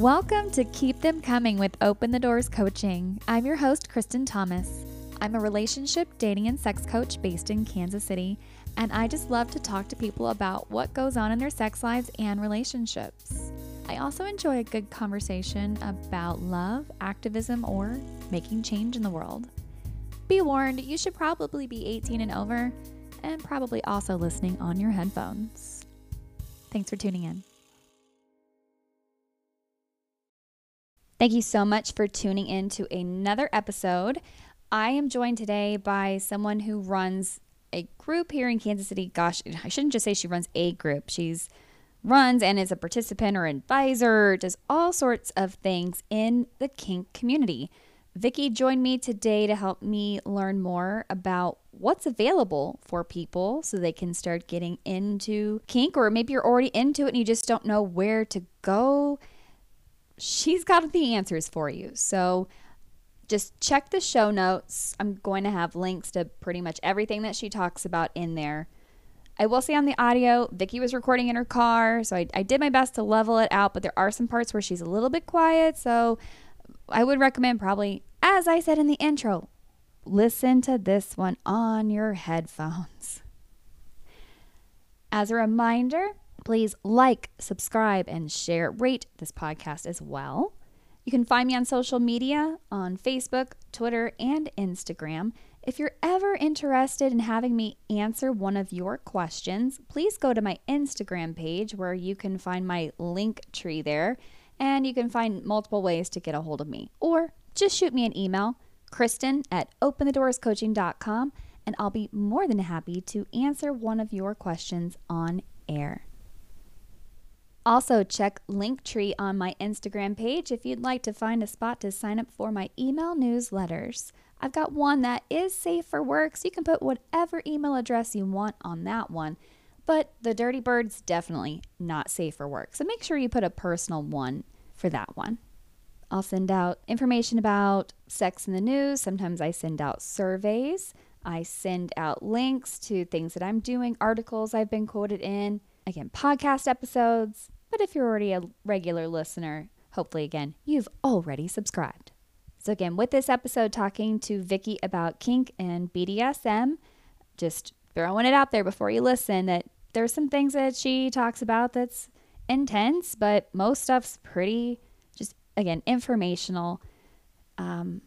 Welcome to Keep Them Coming with Open the Doors Coaching. I'm your host, Kristen Thomas. I'm a relationship, dating, and sex coach based in Kansas City, and I just love to talk to people about what goes on in their sex lives and relationships. I also enjoy a good conversation about love, activism, or making change in the world. Be warned, you should probably be 18 and over, and probably also listening on your headphones. Thanks for tuning in. Thank you so much for tuning in to another episode. I am joined today by someone who runs a group here in Kansas City. Gosh, I shouldn't just say she runs a group. She's runs and is a participant or advisor, does all sorts of things in the kink community. Vicki joined me today to help me learn more about what's available for people so they can start getting into kink, or maybe you're already into it and you just don't know where to go. She's got the answers for you. So just check the show notes. I'm going to have links to pretty much everything that she talks about in there. I will say on the audio, Vicki was recording in her car, so I, I did my best to level it out, but there are some parts where she's a little bit quiet, so I would recommend probably, as I said in the intro, listen to this one on your headphones. As a reminder, please like, subscribe, and share, rate this podcast as well. You can find me on social media on Facebook, Twitter, and Instagram. If you're ever interested in having me answer one of your questions, please go to my Instagram page where you can find my link tree there and you can find multiple ways to get a hold of me. Or just shoot me an email, Kristen at openthedoorscoaching.com, and I'll be more than happy to answer one of your questions on air. Also, check Linktree on my Instagram page if you'd like to find a spot to sign up for my email newsletters. I've got one that is safe for work, so you can put whatever email address you want on that one. But the Dirty Bird's definitely not safe for work, so make sure you put a personal one for that one. I'll send out information about sex in the news. Sometimes I send out surveys. I send out links to things that I'm doing, articles I've been quoted in, again, podcast episodes, but if you're already a regular listener, hopefully, again, you've already subscribed. So, again, with this episode, talking to Vicki about kink and BDSM, just throwing it out there before you listen that there's some things that she talks about that's intense, but most stuff's pretty, just again, informational. Um,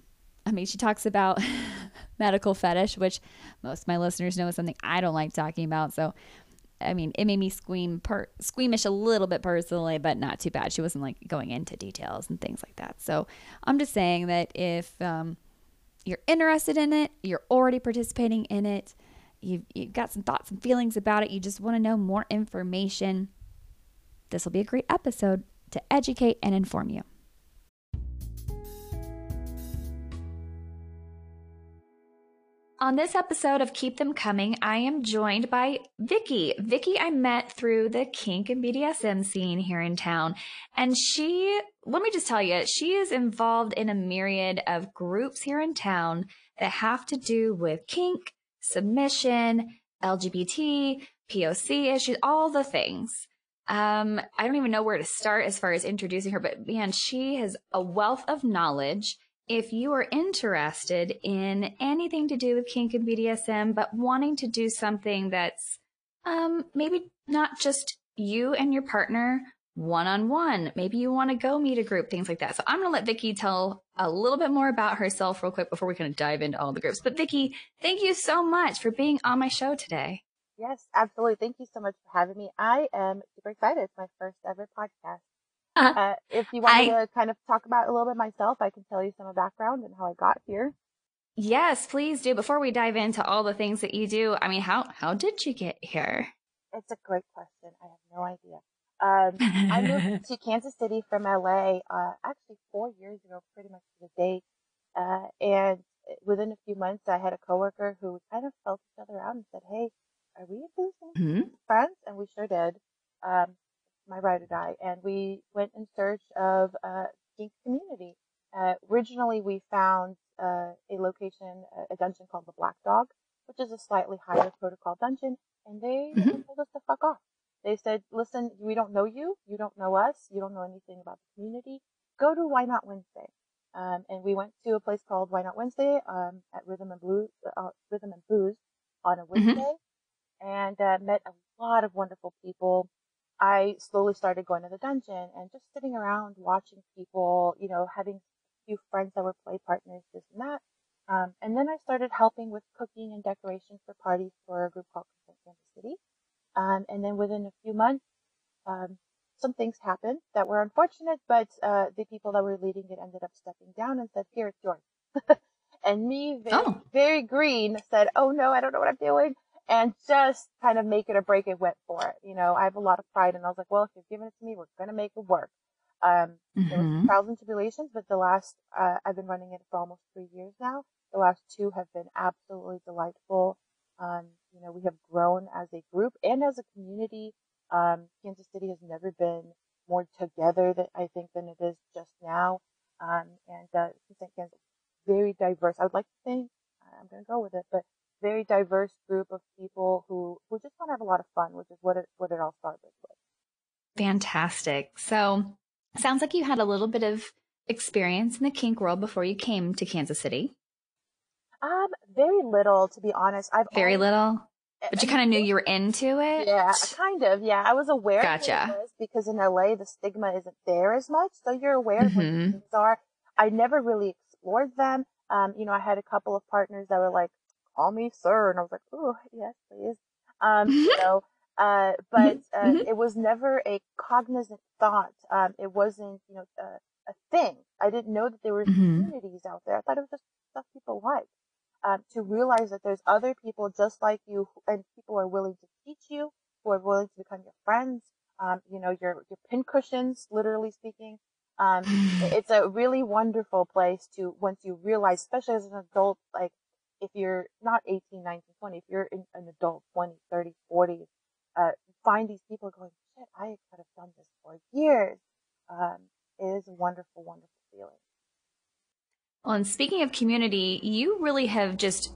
I mean, she talks about medical fetish, which most of my listeners know is something I don't like talking about. So, I mean, it made me squeam per- squeamish a little bit personally, but not too bad. She wasn't like going into details and things like that. So I'm just saying that if um, you're interested in it, you're already participating in it, you've, you've got some thoughts and feelings about it, you just want to know more information, this will be a great episode to educate and inform you. On this episode of Keep Them Coming, I am joined by Vicky. Vicky I met through the kink and BDSM scene here in town. And she, let me just tell you, she is involved in a myriad of groups here in town that have to do with kink, submission, LGBT, POC issues, all the things. Um, I don't even know where to start as far as introducing her, but man, she has a wealth of knowledge if you are interested in anything to do with kink and BDSM, but wanting to do something that's um, maybe not just you and your partner one on one, maybe you want to go meet a group, things like that. So I'm going to let Vicki tell a little bit more about herself real quick before we kind of dive into all the groups. But Vicki, thank you so much for being on my show today. Yes, absolutely. Thank you so much for having me. I am super excited. It's my first ever podcast. Uh, if you want I, me to kind of talk about a little bit myself, I can tell you some of background and how I got here. Yes, please do. Before we dive into all the things that you do, I mean, how how did you get here? It's a great question. I have no idea. Um, I moved to Kansas City from LA, uh, actually four years ago, pretty much to the date. Uh, and within a few months, I had a coworker who kind of felt each other out and said, "Hey, are we mm-hmm. friends?" And we sure did. Um, my ride or die, and we went in search of a kink community. Uh, originally, we found uh, a location, a dungeon called the Black Dog, which is a slightly higher protocol dungeon, and they mm-hmm. told us to fuck off. They said, listen, we don't know you. You don't know us. You don't know anything about the community. Go to Why Not Wednesday. Um, and we went to a place called Why Not Wednesday um, at Rhythm and Blues, uh, Rhythm and Booze on a mm-hmm. Wednesday, mm-hmm. and uh, met a lot of wonderful people. I slowly started going to the dungeon and just sitting around watching people, you know, having a few friends that were play partners, this and that. Um, and then I started helping with cooking and decorations for parties for a group called Kansas City. Um, and then within a few months, um, some things happened that were unfortunate, but uh, the people that were leading it ended up stepping down and said, "Here, it's yours." and me, very, oh. very green, said, "Oh no, I don't know what I'm doing," and just kind of make it or break it went for it. You know, I have a lot of pride, and I was like, "Well, if you're giving it to me, we're gonna make it work." Um, mm-hmm. there was trials and tribulations, but the last uh, I've been running it for almost three years now. The last two have been absolutely delightful. Um, you know, we have grown as a group and as a community. Um, Kansas City has never been more together than I think than it is just now. Um, and uh, Kansas very diverse. I would like to think I'm going to go with it, but very diverse group of people who who just want to have a lot of fun, which is what it what it all started with. Fantastic. So sounds like you had a little bit of experience in the kink world before you came to Kansas City. Um, very little, to be honest. I've very always, little. But you kind of knew you were into it? Yeah, kind of. Yeah, I was aware gotcha. because in LA the stigma isn't there as much, so you're aware mm-hmm. of what mm-hmm. things are. I never really explored them. Um, you know, I had a couple of partners that were like, "Call me sir," and I was like, "Oh, yes, please." Um, you know, uh, but uh, mm-hmm. it was never a cognizant thought. Um, it wasn't, you know, a, a thing. I didn't know that there were mm-hmm. communities out there. I thought it was just stuff people like. um, to realize that there's other people just like you and people are willing to teach you, who are willing to become your friends, um, you know, your, your pincushions, literally speaking. Um, it's a really wonderful place to, once you realize, especially as an adult, like, if you're not 18, 19, 20, if you're in, an adult, 20, 30, 40, uh, find these people going, shit, I could have done this for years. Um, it is a wonderful, wonderful feeling. Well, and speaking of community, you really have just,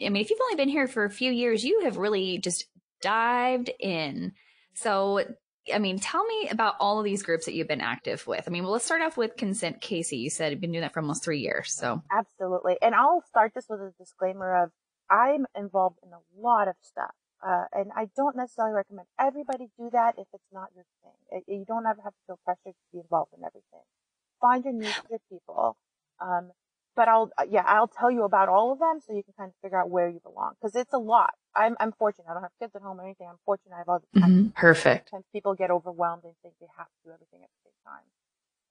I mean, if you've only been here for a few years, you have really just dived in. So, I mean, tell me about all of these groups that you've been active with. I mean, well, let's start off with Consent KC. You said you've been doing that for almost three years. So, absolutely. And I'll start this with a disclaimer of I'm involved in a lot of stuff. Uh, and I don't necessarily recommend everybody do that if it's not your thing. It, you don't ever have to feel pressured to be involved in everything. Find your niche, your people. Um, but I'll, uh, yeah, I'll tell you about all of them so you can kind of figure out where you belong. Cause it's a lot. I'm, I'm fortunate. I don't have kids at home or anything. I'm fortunate. I have all the time. Mm-hmm. Perfect. Sometimes people get overwhelmed and think they have to do everything at the same time.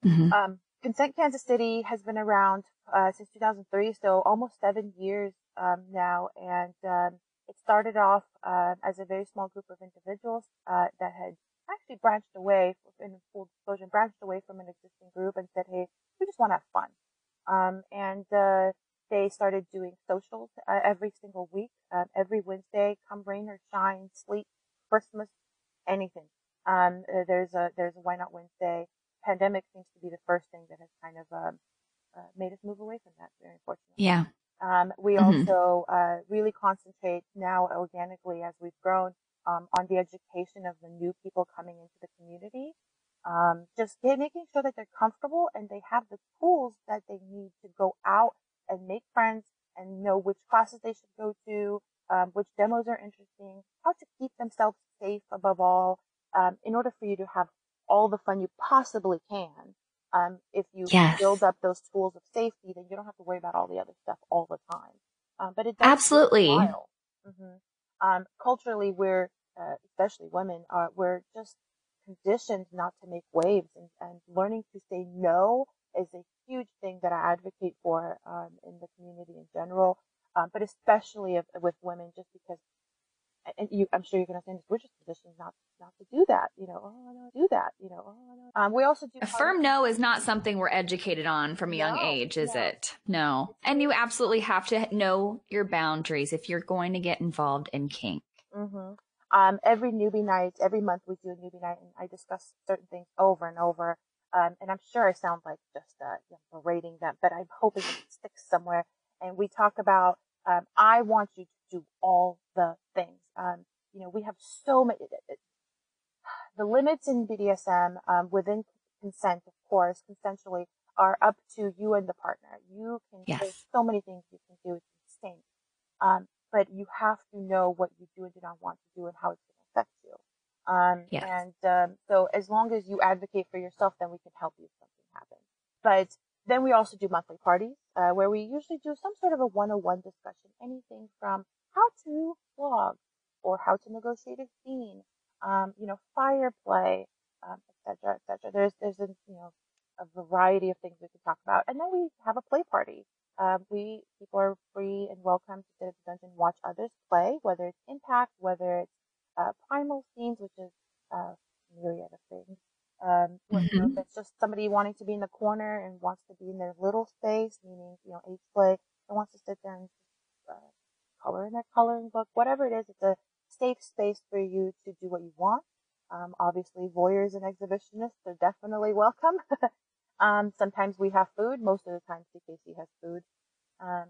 Mm-hmm. Um, Consent Kansas City has been around, uh, since 2003. So almost seven years, um, now. And, um, it started off, uh, as a very small group of individuals, uh, that had actually branched away in full disclosure, branched away from an existing group and said, Hey, we just want to have fun. Um, and, uh, they started doing socials uh, every single week, um, every Wednesday, come rain or shine, sleep, Christmas, anything. Um, uh, there's a, there's a Why Not Wednesday. Pandemic seems to be the first thing that has kind of, um, uh, made us move away from that, very unfortunately. Yeah. Um, we mm-hmm. also, uh, really concentrate now organically as we've grown, um, on the education of the new people coming into the community um, just making sure that they're comfortable and they have the tools that they need to go out and make friends and know which classes they should go to, um, which demos are interesting, how to keep themselves safe above all, um, in order for you to have all the fun you possibly can. Um, if you yes. build up those tools of safety, then you don't have to worry about all the other stuff all the time. Um, but it absolutely. Mm-hmm. Um, culturally, we're uh, especially women, uh, we're just conditioned not to make waves and, and learning to say no is a huge thing that I advocate for um, in the community in general, um, but especially if, with women, just because. And you, I'm sure you can understand this. We're just conditioned not not to do that. You know, oh, I don't do that. You know, oh, no. Um, we also do. A firm no is not something we're educated on from a young no, age, is no. it? No. And you absolutely have to know your boundaries if you're going to get involved in kink. Mm-hmm. Um, every newbie night, every month we do a newbie night and I discuss certain things over and over. Um, and I'm sure I sound like just, uh, you know, berating them, but I'm hoping it sticks somewhere. And we talk about, um, I want you to do all the things. Um, you know, we have so many, the limits in BDSM um, within consent, of course, consensually, are up to you and the partner. You can yes. there's so many things you can do. It's insane. Um, but you have to know what you do and do not want to do and how it's going to affect you. Um, yes. and um, so as long as you advocate for yourself, then we can help you if something happens. But then we also do monthly parties uh, where we usually do some sort of a one-on-one discussion, anything from how to flog or how to negotiate a scene, um, you know, fire play, um, et cetera, et cetera. There's, there's a, you know, a variety of things we can talk about. And then we have a play party. Um, we, people are free and welcome to sit at the dungeon, watch others play, whether it's impact, whether it's, uh, primal scenes, which is, uh, myriad of things. Um, mm-hmm. if it's just somebody wanting to be in the corner and wants to be in their little space, meaning, you know, age play, and wants to sit there and uh, color in their coloring book, whatever it is, it's a safe space for you to do what you want. Um, obviously, voyeurs and exhibitionists are definitely welcome. um, sometimes we have food. Most of the time, CKC has food. Um,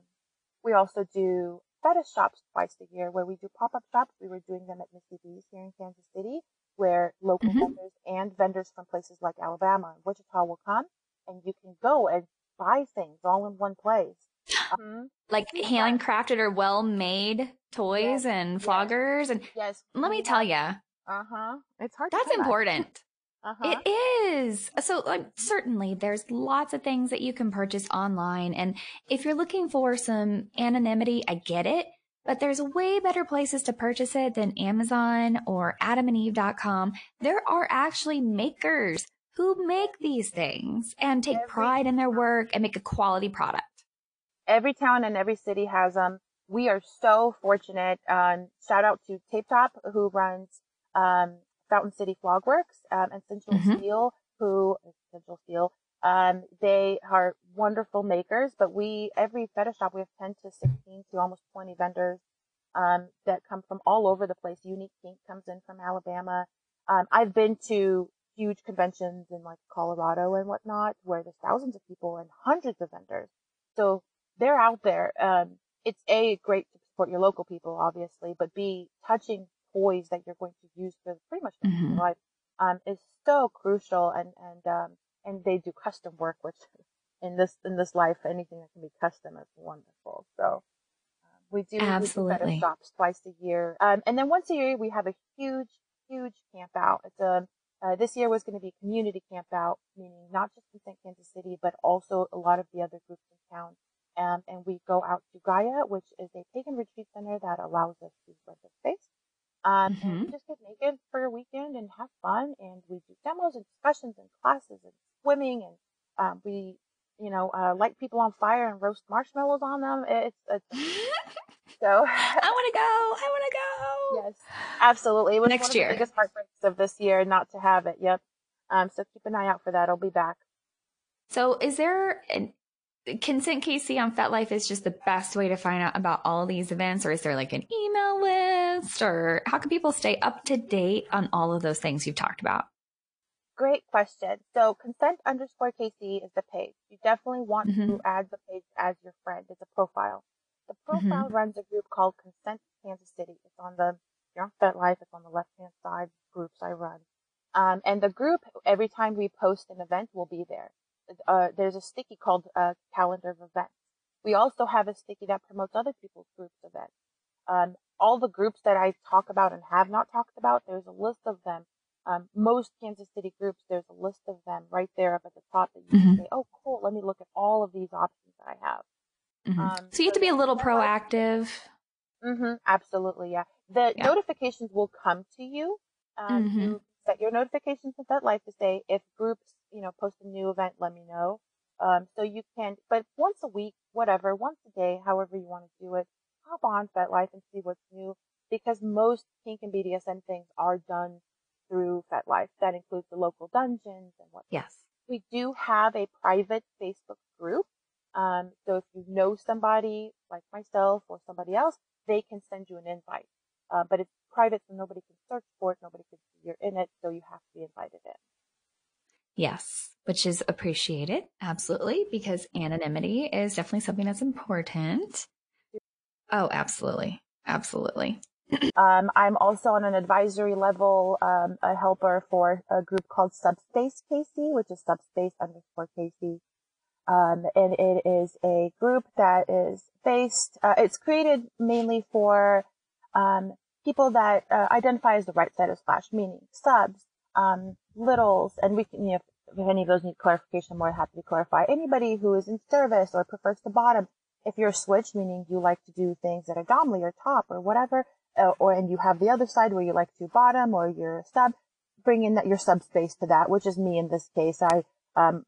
we also do fetish shops twice a year where we do pop-up shops. We were doing them at Missy B's here in Kansas City where local mm-hmm. vendors and vendors from places like Alabama and Wichita will come and you can go and buy things all in one place. Um, like handcrafted or well made toys yes, and floggers. Yes, and yes. let me tell you. Uh huh. It's hard That's important. Uh-huh. It is. So um, certainly there's lots of things that you can purchase online. And if you're looking for some anonymity, I get it. But there's way better places to purchase it than Amazon or adamandeve.com. There are actually makers who make these things and take every pride in their work and make a quality product. Every town and every city has them. We are so fortunate. Um, shout out to Tape Top who runs um, Fountain City Flogworks um, and Central mm-hmm. Steel who Central Steel um, they are wonderful makers, but we, every fetish shop, we have 10 to 16 to almost 20 vendors, um, that come from all over the place. Unique Kink comes in from Alabama. Um, I've been to huge conventions in like Colorado and whatnot where there's thousands of people and hundreds of vendors. So they're out there. Um, it's a great to support your local people, obviously, but B touching toys that you're going to use for pretty much mm-hmm. your life, um, is so crucial. And, and, um, and they do custom work, which in this in this life, anything that can be custom is wonderful. So um, we do absolutely we do shops twice a year, um, and then once a year we have a huge huge camp out. It's a uh, this year was going to be a community camp out, meaning not just in St. Kansas City, but also a lot of the other groups in town. Um, and we go out to Gaia, which is a pagan retreat center that allows us to rent a space. Um, mm-hmm. we just get naked for a weekend and have fun. And we do demos and discussions and classes and swimming and um, we, you know, uh, light people on fire and roast marshmallows on them. It's, it's so. I want to go. I want to go. Yes, absolutely. It was Next one year. of the biggest heartbreaks of this year not to have it. Yep. Um, so keep an eye out for that. I'll be back. So is there an, Consent KC on FetLife is just the best way to find out about all these events, or is there like an email list, or how can people stay up to date on all of those things you've talked about? Great question. So consent underscore KC is the page. You definitely want mm-hmm. to add the page as your friend. It's a profile. The profile mm-hmm. runs a group called Consent Kansas City. It's on the, you're on FetLife. It's on the left hand side groups I run. Um, and the group, every time we post an event, will be there. Uh, there's a sticky called uh, calendar of events. We also have a sticky that promotes other people's groups events. Um, all the groups that I talk about and have not talked about, there's a list of them um, most Kansas City groups, there's a list of them right there up at the top that you mm-hmm. can say, oh, cool, let me look at all of these options that I have. Mm-hmm. Um, so you have to be a little proactive. Mm-hmm, absolutely, yeah. The yeah. notifications will come to you. Um, mm-hmm. You set your notifications with FetLife to say if groups, you know, post a new event, let me know. Um, so you can, but once a week, whatever, once a day, however you want to do it, hop on FetLife and see what's new because most kink and BDSM things are done through FetLife. That includes the local dungeons and what. Yes. We do have a private Facebook group. Um, so if you know somebody like myself or somebody else, they can send you an invite. Uh, but it's private, so nobody can search for it. Nobody can see you're in it, so you have to be invited in. Yes, which is appreciated. Absolutely. Because anonymity is definitely something that's important. Oh, absolutely. Absolutely. um, I'm also on an advisory level, um, a helper for a group called Subspace KC, which is subspace underscore KC. Um, and it is a group that is based, uh, it's created mainly for, um, people that uh, identify as the right side of Slash, meaning subs, um, littles, and we can, you know, if any of those need clarification, I'm more happy to clarify. Anybody who is in service or prefers the bottom, if you're a switch, meaning you like to do things at a domly or top or whatever, uh, or and you have the other side where you like to bottom or you're sub, bring in that your subspace to that, which is me in this case. I um,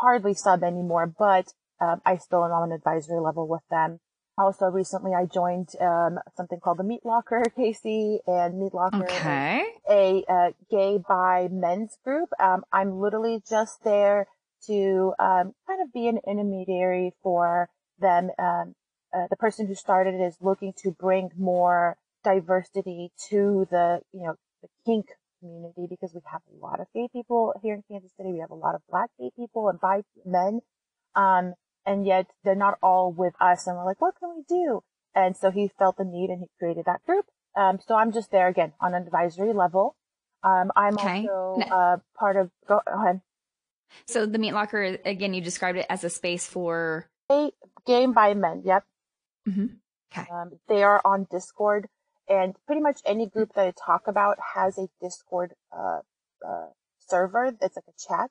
hardly sub anymore, but um, I still am on an advisory level with them. Also, recently I joined um, something called the Meat Locker, KC, and Meat Locker, okay. a uh, gay bi men's group. Um, I'm literally just there to um, kind of be an intermediary for them. Um, uh, the person who started it is looking to bring more diversity to the, you know, the kink community because we have a lot of gay people here in Kansas City. We have a lot of black gay people and bi men. Um, and yet they're not all with us. And we're like, what can we do? And so he felt the need and he created that group. Um, so I'm just there again on an advisory level. Um, I'm okay. also uh, part of, go ahead. So the Meat Locker, again, you described it as a space for gay, game bi men. Yep. Mm-hmm. Okay. Um, they are on Discord and pretty much any group that I talk about has a Discord, uh, uh, server. It's like a chat.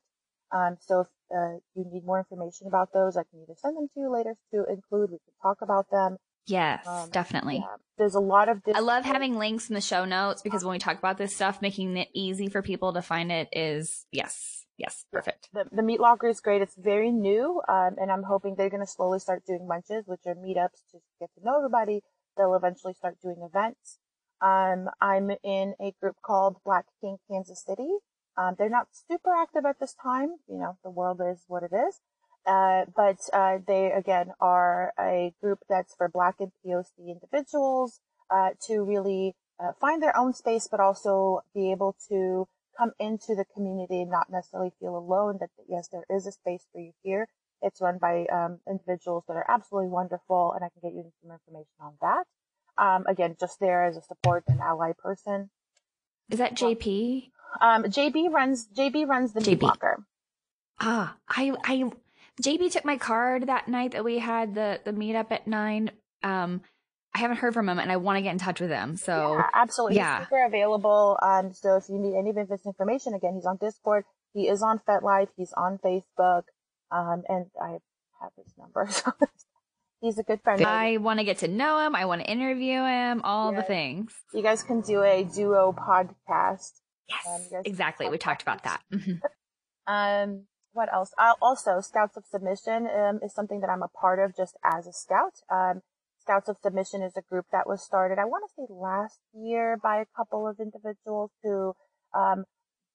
Um, so if uh, you need more information about those, I can either send them to you later to include. We can talk about them. Yes, um, definitely. Yeah. There's a lot of. I love having links in the show notes because when we talk about this stuff, making it easy for people to find it is yes, yes, perfect. The, the meat locker is great. It's very new, um, and I'm hoping they're going to slowly start doing lunches, which are meetups to get to know everybody. They'll eventually start doing events. Um, I'm in a group called Black Kink Kansas City. Um, they're not super active at this time. You know, the world is what it is. Uh, but uh, they again are a group that's for Black and POC individuals uh, to really uh, find their own space, but also be able to come into the community and not necessarily feel alone. That yes, there is a space for you here. It's run by um, individuals that are absolutely wonderful, and I can get you some information on that. Um, again, just there as a support and ally person. Is that JP? Um, JB runs JB runs the JB. Blocker. Ah, I I JB took my card that night that we had the the meetup at nine. Um, I haven't heard from him, and I want to get in touch with him. So yeah, absolutely, yeah. he's super available. Um, so if you need any of this information, again, he's on Discord. He is on FetLife. He's on Facebook. Um, and I have his number. So he's a good friend. I want to get to know him. I want to interview him. All the things. You guys can do a duo podcast. Yes, um, exactly. We talked about that. Mm-hmm. um, what else? Uh, also, Scouts of Submission um, is something that I'm a part of just as a scout. Um, Scouts of Submission is a group that was started, I want to say last year by a couple of individuals who um,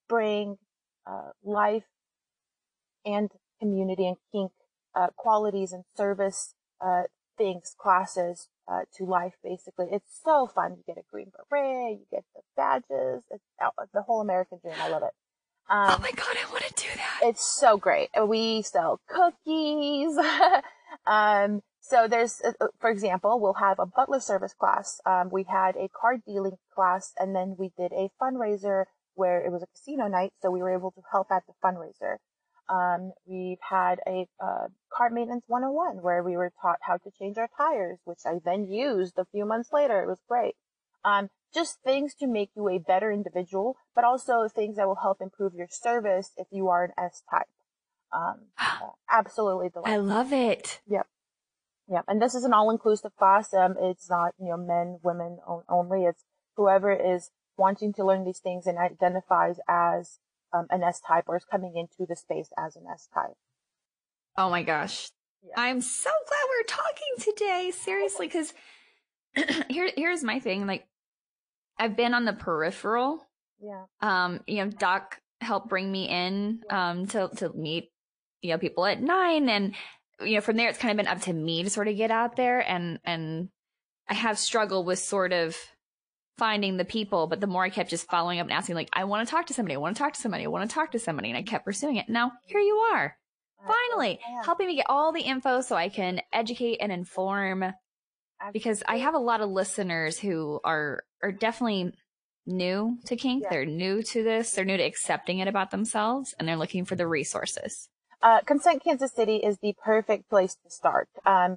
bring uh, life and community and kink uh, qualities and service uh, things, classes uh, to life. Basically, it's so fun. You get a green beret, you get the badges. It's the whole American dream. I love it. Um, oh my god, I want to do that. It's so great. We sell cookies. um, so there's, uh, for example, we'll have a butler service class. Um, we had a card dealing class, and then we did a fundraiser where it was a casino night, so we were able to help at the fundraiser. Um, we've had a uh, car maintenance 101 where we were taught how to change our tires, which I then used a few months later. It was great. Um, just things to make you a better individual, but also things that will help improve your service if you are an S type. Um, uh, absolutely delightful. I love it. Yep. Yep. And this is an all-inclusive class. Um, it's not, you know, men, women only. It's whoever is wanting to learn these things and identifies as um, an S type or is coming into the space as an S type. Oh my gosh. Yeah. I'm so glad we're talking today. Seriously, because here, here's my thing. Like, I've been on the peripheral. Yeah. Um, you know, Doc helped bring me in um to to meet you know people at nine and you know from there it's kind of been up to me to sort of get out there and and I have struggled with sort of finding the people, but the more I kept just following up and asking, like, I want to talk to somebody, I want to talk to somebody, I want to talk to somebody, and I kept pursuing it. Now here you are, finally helping me get all the info so I can educate and inform because I have a lot of listeners who are are definitely new to kink. Yeah. They're new to this. They're new to accepting it about themselves, and they're looking for the resources. Uh, Consent Kansas City is the perfect place to start. Um,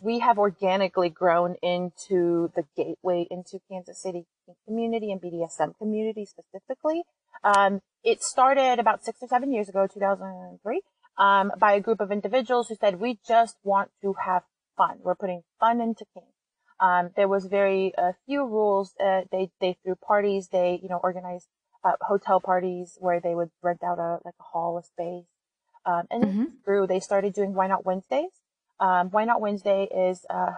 we have organically grown into the gateway into Kansas City community and BDSM community specifically. Um, it started about six or seven years ago, 2003, um, by a group of individuals who said, we just want to have fun. We're putting fun into kink. Um, there was very uh, few rules. Uh, they they threw parties. They you know organized uh, hotel parties where they would rent out a like a hall, a space, um, and mm-hmm. grew. They started doing Why Not Wednesdays. Um, Why Not Wednesday is uh,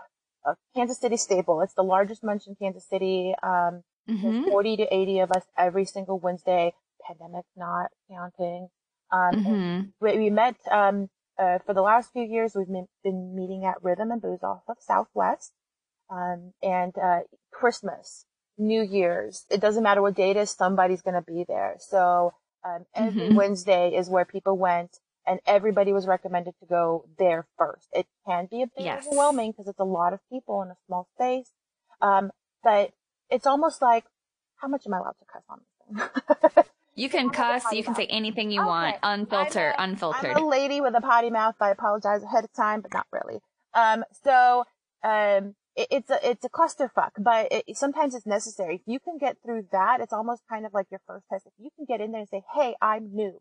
a Kansas City staple. It's the largest munch in Kansas City. Um, mm-hmm. 40 to 80 of us every single Wednesday. Pandemic not counting. Um, mm-hmm. we, we, met um, uh, for the last few years. We've been meeting at Rhythm and Booze off of Southwest um, and uh, Christmas, New Year's. It doesn't matter what date it is, somebody's going to be there. So um, every mm-hmm. Wednesday is where people went, and everybody was recommended to go there first. It can be a bit yes. overwhelming because it's a lot of people in a small space, um, but it's almost like, how much am I allowed to cuss on this thing? You can cuss. You can say anything you okay. want. Unfiltered. I'm a, unfiltered. I'm a lady with a potty mouth. I apologize ahead of time, but not really. Um, so, um, it, it's a it's a clusterfuck, but it, sometimes it's necessary. If you can get through that, it's almost kind of like your first test. If you can get in there and say, "Hey, I'm new,"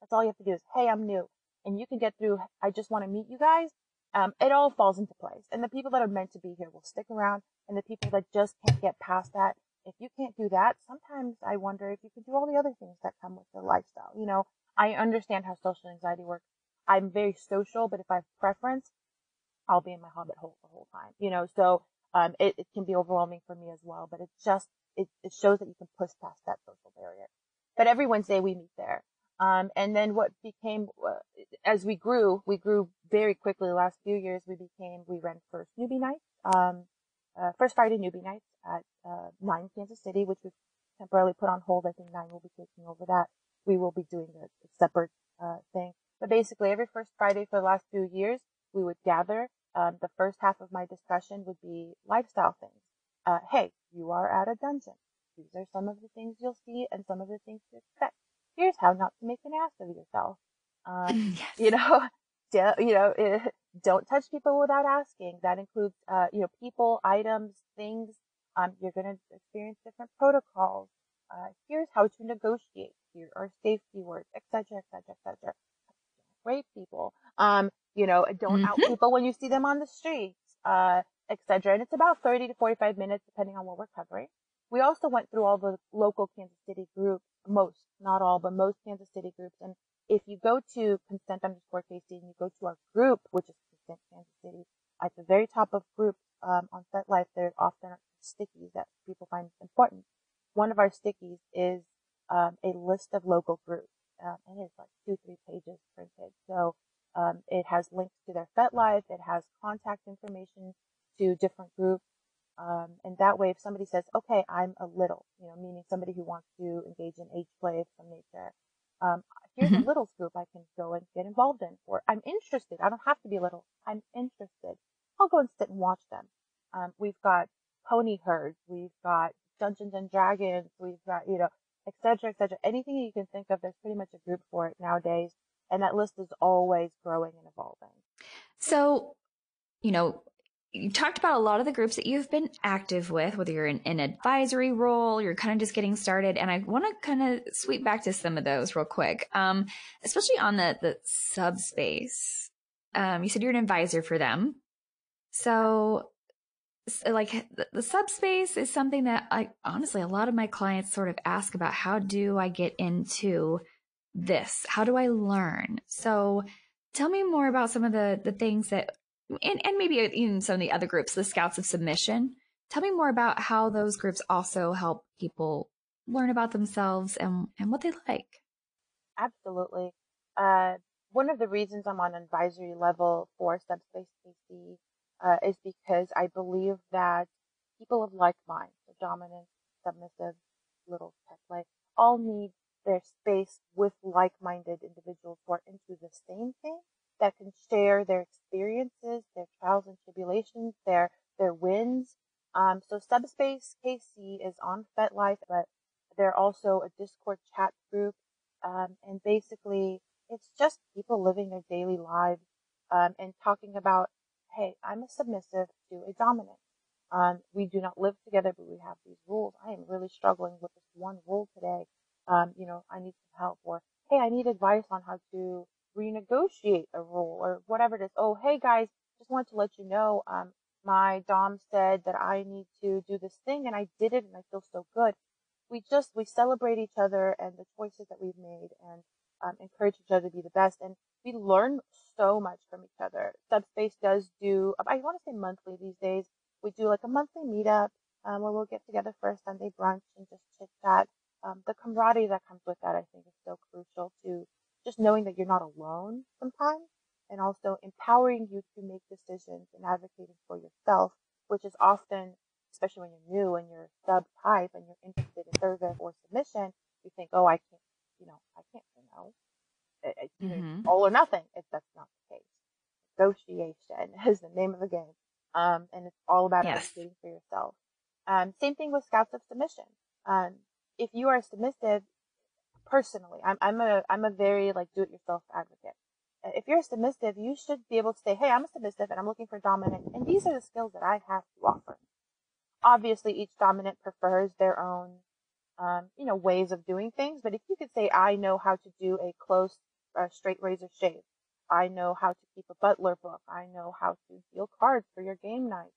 that's all you have to do is, "Hey, I'm new," and you can get through. I just want to meet you guys. Um, it all falls into place, and the people that are meant to be here will stick around, and the people that just can't get past that. If you can't do that, sometimes I wonder if you can do all the other things that come with the lifestyle. You know, I understand how social anxiety works. I'm very social, but if I have preference, I'll be in my hobbit hole the whole time, you know, so, um, it, it can be overwhelming for me as well, but it just, it, it shows that you can push past that social barrier. But every Wednesday we meet there. Um, and then what became, uh, as we grew, we grew very quickly the last few years. We became, we ran first newbie nights, um, uh, first Friday newbie nights at, uh, nine Kansas City, which was temporarily put on hold. I think nine will be taking over that. We will be doing a, a separate, uh, thing. But basically every first Friday for the last few years, we would gather. Um, the first half of my discussion would be lifestyle things. Uh, hey, you are at a dungeon. These are some of the things you'll see and some of the things to expect. Here's how not to make an ass of yourself. Um, yes. You know, you know, eh, don't touch people without asking. That includes, uh, you know, people, items, things. Um, you're going to experience different protocols. Uh, here's how to negotiate. Here are safety words, etc., etc., etc. Rape people. Um, you know, don't mm-hmm. out people when you see them on the streets, uh, etc. And it's about 30 to 45 minutes depending on what we're covering. We also went through all the local Kansas City groups, most, not all, but most Kansas City groups. And if you go to consent underscore KC and you go to our group, which is consent Kansas City, at the very top of groups, um, on FetLife, there's often stickies that people find important. One of our stickies is, um, a list of local groups. Um, and it's like two, three pages printed. So um, it has links to their FetLife. It has contact information to different groups. Um, and that way, if somebody says, okay, I'm a little, you know, meaning somebody who wants to engage in age play of some nature, um, here's mm-hmm. a littles group I can go and get involved in. Or I'm interested. I don't have to be little. I'm interested. I'll go and sit and watch them. Um, we've got pony herds. We've got Dungeons and Dragons. We've got, you know, et cetera, et cetera. Anything you can think of, there's pretty much a group for it nowadays. And that list is always growing and evolving. So, you know, you talked about a lot of the groups that you've been active with, whether you're in an advisory role, you're kind of just getting started. And I want to kind of sweep back to some of those real quick, um, especially on the, the subspace. Um, you said you're an advisor for them. So, like the, the subspace is something that I honestly, a lot of my clients sort of ask about how do I get into this? How do I learn? So tell me more about some of the, the things that, and, and maybe even some of the other groups, the Scouts of Submission. Tell me more about how those groups also help people learn about themselves and, and what they like. Absolutely. Uh, one of the reasons I'm on advisory level for Subspace KC uh, is because I believe that people of like mind, so dominant, submissive, little pet play, all need their space with like-minded individuals who are into the same thing that can share their experiences, their trials and tribulations, their their wins. Um, so Subspace KC is on FetLife, but they're also a Discord chat group. Um, and basically it's just people living their daily lives, um, and talking about, hey, I'm a submissive to a dominant. Um, we do not live together, but we have these rules. I am really struggling with this one rule today. Um, you know, I need some help or, hey, I need advice on how to renegotiate a rule or whatever it is. Oh, hey guys, just wanted to let you know, um, my Dom said that I need to do this thing and I did it and I feel so good. We just, we celebrate each other and the choices that we've made and um, encourage each other to be the best. And we learn so much from each other. Subspace does do, I want to say monthly these days. We do like a monthly meetup um, where we'll get together for a Sunday brunch and just chit chat. Um, the camaraderie that comes with that, I think, is so crucial to just knowing that you're not alone sometimes and also empowering you to make decisions and advocating for yourself, which is often, especially when you're new and you're sub type and you're interested in service or submission, you think, oh, I can't, you know, I can't say no. It, it, mm-hmm. All or nothing. It, that's not the case. Negotiation is the name of the game. Um, and it's all about yes. advocating for yourself. Um, same thing with Scouts of Submission. Um, if you are submissive, personally, I'm, I'm a, I'm a very like do-it-yourself advocate if you're a submissive, you should be able to say, Hey, I'm a submissive and I'm looking for dominant. And these are the skills that I have to offer. Obviously, each dominant prefers their own, um, you know, ways of doing things. But if you could say, I know how to do a close, uh, straight razor shave. I know how to keep a butler book. I know how to deal cards for your game night,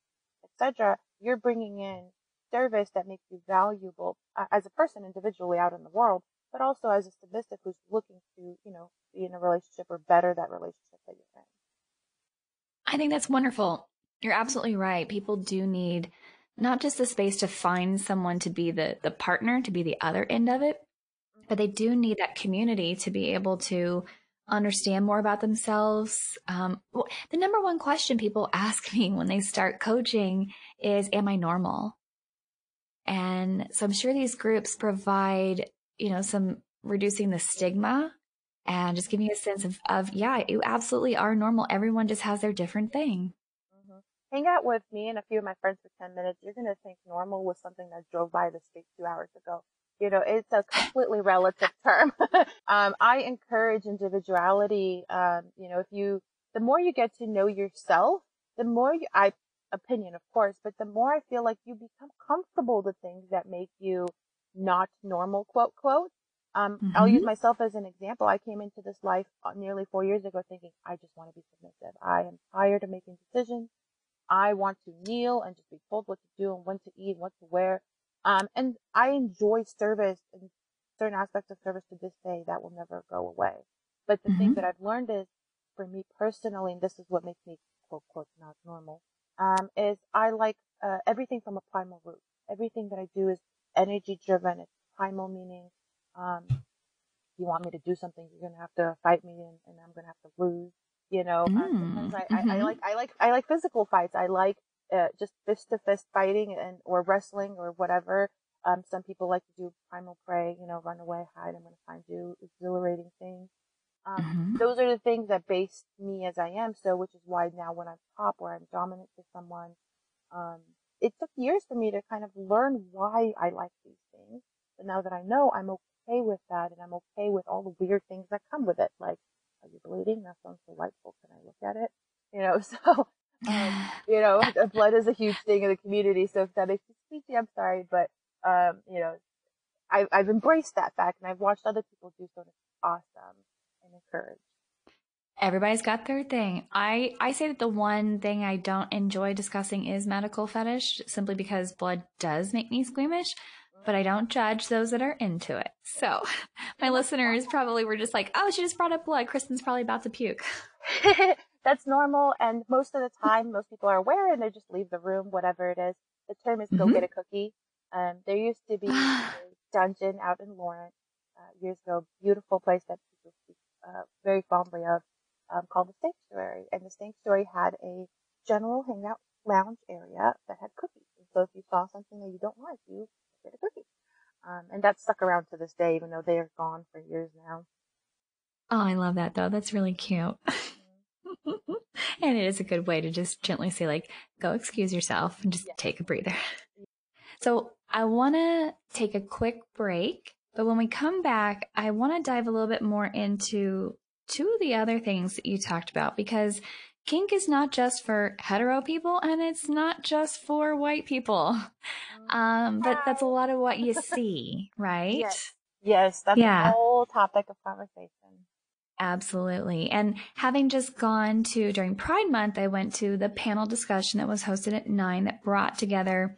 etc. You're bringing in service that makes you valuable uh, as a person individually out in the world, but also as a submissive who's looking to, you know, be in a relationship or better that relationship that you're in. I think that's wonderful. You're absolutely right. People do need not just the space to find someone to be the the partner, to be the other end of it, but they do need that community to be able to understand more about themselves. Um, the number one question people ask me when they start coaching is, "Am I normal?" And so I'm sure these groups provide, you know, some reducing the stigma and just giving a sense of, of yeah, you absolutely are normal. Everyone just has their different thing. Mm-hmm. Hang out with me and a few of my friends for 10 minutes. You're going to think normal was something that drove by the street two hours ago. You know, it's a completely relative term. um, I encourage individuality. Um, you know, if you, the more you get to know yourself, the more you, I, opinion, of course, but the more I feel like you become comfortable with things that make you not normal, quote, quote. Um, mm-hmm. I'll use mm-hmm. myself as an example. I came into this life uh, nearly four years ago thinking, I just want to be submissive. I am tired of making decisions. I want to kneel and just be told what to do and when to eat, and what to wear. Um, and I enjoy service and certain aspects of service to this day that will never go away. But the mm-hmm. thing that I've learned is for me personally, and this is what makes me quote, quote, not normal, um, is I like, uh, everything from a primal root. Everything that I do is energy driven. It's primal meaning um, you want me to do something, you're gonna have to fight me, and, and I'm gonna have to lose. You know, mm, sometimes I, mm-hmm. I, I, like I like I like physical fights. I like uh, just fist to fist fighting and or wrestling or whatever. Um, some people like to do primal prey, you know, run away, hide. I'm gonna find you exhilarating things. Um, mm-hmm. Those are the things that base me as I am. So, which is why now when I'm top or I'm dominant to someone, um, it took years for me to kind of learn why I like these things. But now that I know, I'm okay with that and I'm okay with all the weird things that come with it. Like, are you bleeding? That sounds delightful. Can I look at it? You know, so, um, you know, blood is a huge thing in the community. So if that makes you squeaky, I'm sorry. But, um, you know, I, I've embraced that fact and I've watched other people do so. It's awesome and encouraged. Everybody's got their thing. I, I say that the one thing I don't enjoy discussing is medical fetish simply because blood does make me squeamish but I don't judge those that are into it. So my listeners probably were just like, oh, she just brought up blood. Kristen's probably about to puke. That's normal. And most of the time, most people are aware and they just leave the room, whatever it is. The term is go mm-hmm. get a cookie. Um, there used to be a dungeon out in Lawrence uh, years ago, beautiful place that people speak uh, very fondly of, um, called the Sanctuary. And the Sanctuary had a general hangout lounge area that had cookies. And so if you saw something that you don't like, you get a cookie. Um, and that's stuck around to this day, even though they are gone for years now. Oh, I love that though. That's really cute. and it is a good way to just gently say, like, go excuse yourself and just yeah. take a breather. So I want to take a quick break, but when we come back, I want to dive a little bit more into two of the other things that you talked about because kink is not just for hetero people and it's not just for white people. Mm. Um, but that's a lot of what you see, right? Yes. Yes, that's yeah. a whole topic of conversation. Absolutely. And having just gone to during Pride Month, I went to the panel discussion that was hosted at nine that brought together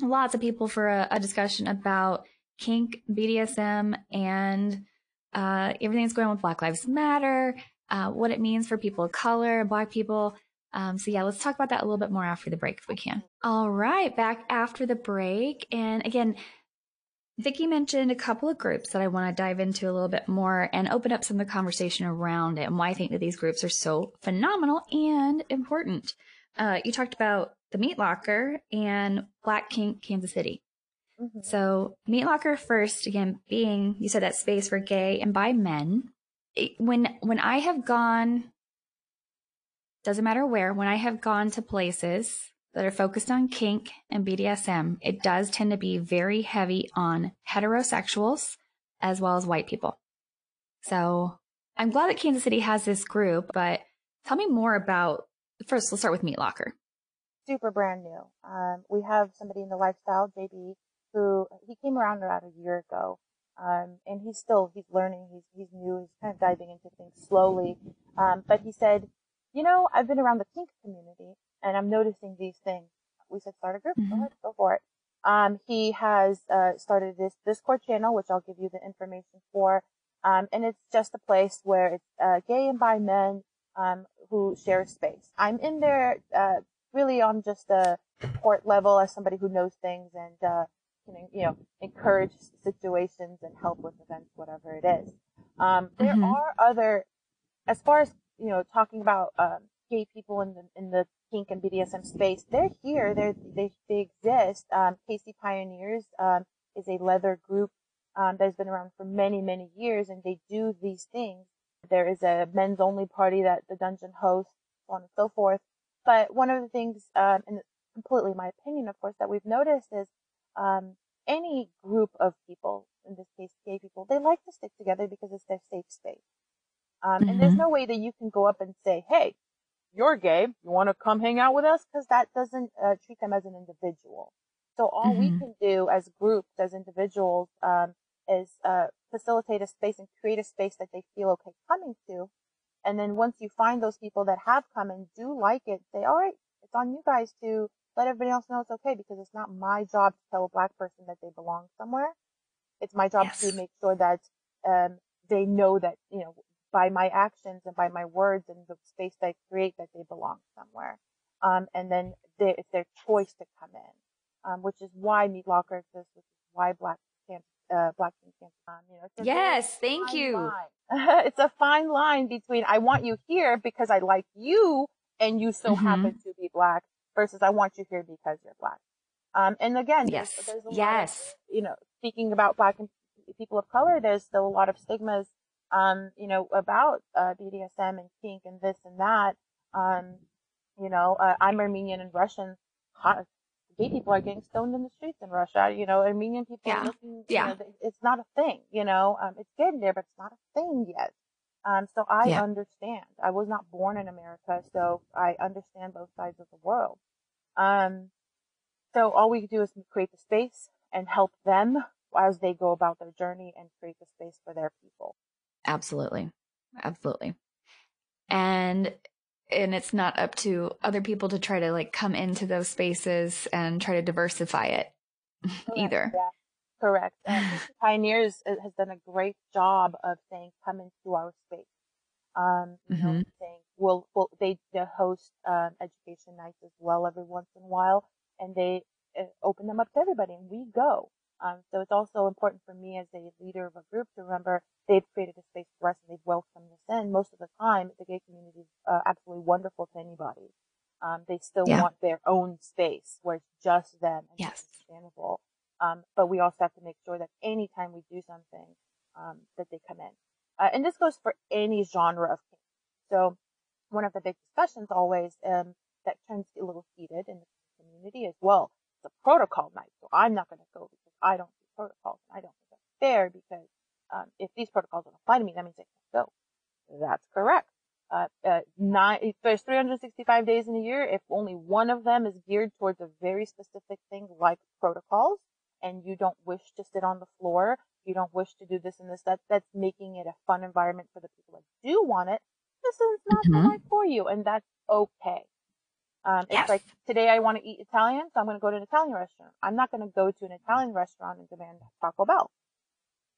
lots of people for a, a discussion about kink, BDSM, and uh, everything that's going on with Black Lives Matter, uh, what it means for people of color, Black people. Um, so yeah, let's talk about that a little bit more after the break if we can. All right, back after the break. And again, Vicki mentioned a couple of groups that I want to dive into a little bit more and open up some of the conversation around it and why I think that these groups are so phenomenal and important. Uh, you talked about the Meat Locker and Black Kink Kansas City. Mm-hmm. So Meat Locker first, again, being, you said that space for gay and bi men. It, when, when I have gone, doesn't matter where, when I have gone to places that are focused on kink and BDSM, it does tend to be very heavy on heterosexuals as well as white people. So I'm glad that Kansas City has this group, but tell me more about, first, let's start with Meat Locker. Super brand new. Um, we have somebody in the lifestyle, JB, who he came around about a year ago. Um, and he's still, he's learning, he's, he's new, he's kind of diving into things slowly. Um, but he said, you know, I've been around the kink community and I'm noticing these things. We said, start a group. Mm-hmm. Go ahead, go for it. Um, he has, uh, started this Discord channel, which I'll give you the information for. Um, and it's just a place where it's, uh, gay and bi men, um, who share space. I'm in there, uh, really on just a support level as somebody who knows things and, uh, can, you know, encourage situations and help with events, whatever it is. Um, there mm-hmm. are other, as far as, you know, talking about, um, gay people in the, in the kink and BDSM space, they're here. They're, they, they exist. Um, KC Pioneers, um, is a leather group, um, that's been around for many, many years and they do these things. There is a men's only party that the dungeon hosts, so on and so forth. But one of the things, um, and completely my opinion, of course, that we've noticed is um, any group of people, in this case gay people, they like to stick together because it's their safe space. Um, mm-hmm. And there's mm-hmm. no way that you can go up and say, hey, you're gay, you want to come hang out with us? Because that doesn't uh, treat them as an individual. So all mm-hmm. we can do as groups, as individuals, um, is uh, facilitate a space and create a space that they feel okay coming to. And then once you find those people that have come and do like it, say, all right, it's on you guys to let everybody else know it's okay because it's not my job to tell a black person that they belong somewhere. It's my job yes. to make sure that um, they know that you know by my actions and by my words and the space that I create that they belong somewhere. Um, and then they, it's their choice to come in, um, which is why Meat Locker exists, which is why Black Camp, uh, Black Camp, um, you know, yes, thank you. it's a fine line between I want you here because I like you and you so mm-hmm. happen to be black versus I want you here because you're black. Um, and again, yes, there's, there's yes, of, you know, speaking about black and people of color, there's still a lot of stigmas, um, you know, about uh, BDSM and kink and this and that. Um, you know, uh, I'm Armenian and Russian. Gay people are getting stoned in the streets in Russia. You know, Armenian people yeah. looking. Yeah. You know, it's not a thing. You know, um, it's getting there, but it's not a thing yet. Um, so I yeah. understand. I was not born in America, so I understand both sides of the world. Um, so all we do is create the space and help them as they go about their journey and create the space for their people. Absolutely. Absolutely. And and it's not up to other people to try to like come into those spaces and try to diversify it either. Yeah. Correct. And Pioneers has done a great job of saying, come into our space. Um, you mm-hmm. know, saying, we'll, we'll, they, they host, um, education nights as well every once in a while and they uh, open them up to everybody and we go. Um, so it's also important for me as a leader of a group to remember they've created a space for us and they've welcomed us in. Most of the time, the gay community is uh, absolutely wonderful to anybody. Um, they still yeah. want their own space where it's just them and yes. it's understandable. Um, but we also have to make sure that anytime we do something, um, that they come in. Uh, and this goes for any genre of kink. So one of the big discussions always um, that tends to a little heated in the community as well. It's a protocol night, so I'm not going to go because I don't do protocols. And I don't think that's fair because um, if these protocols don't apply to me, that means I can't go. That's correct. Uh, uh, nine, there's 365 days in a year. If only one of them is geared towards a very specific thing like protocols, and you don't wish to sit on the floor, you don't wish to do this and this, that, that's making it a fun environment for the people that do want it. This is not mm-hmm. the life for you, and that's okay. Um, yes. It's like today I want to eat Italian, so I'm going to go to an Italian restaurant. I'm not going to go to an Italian restaurant and demand Taco Bell.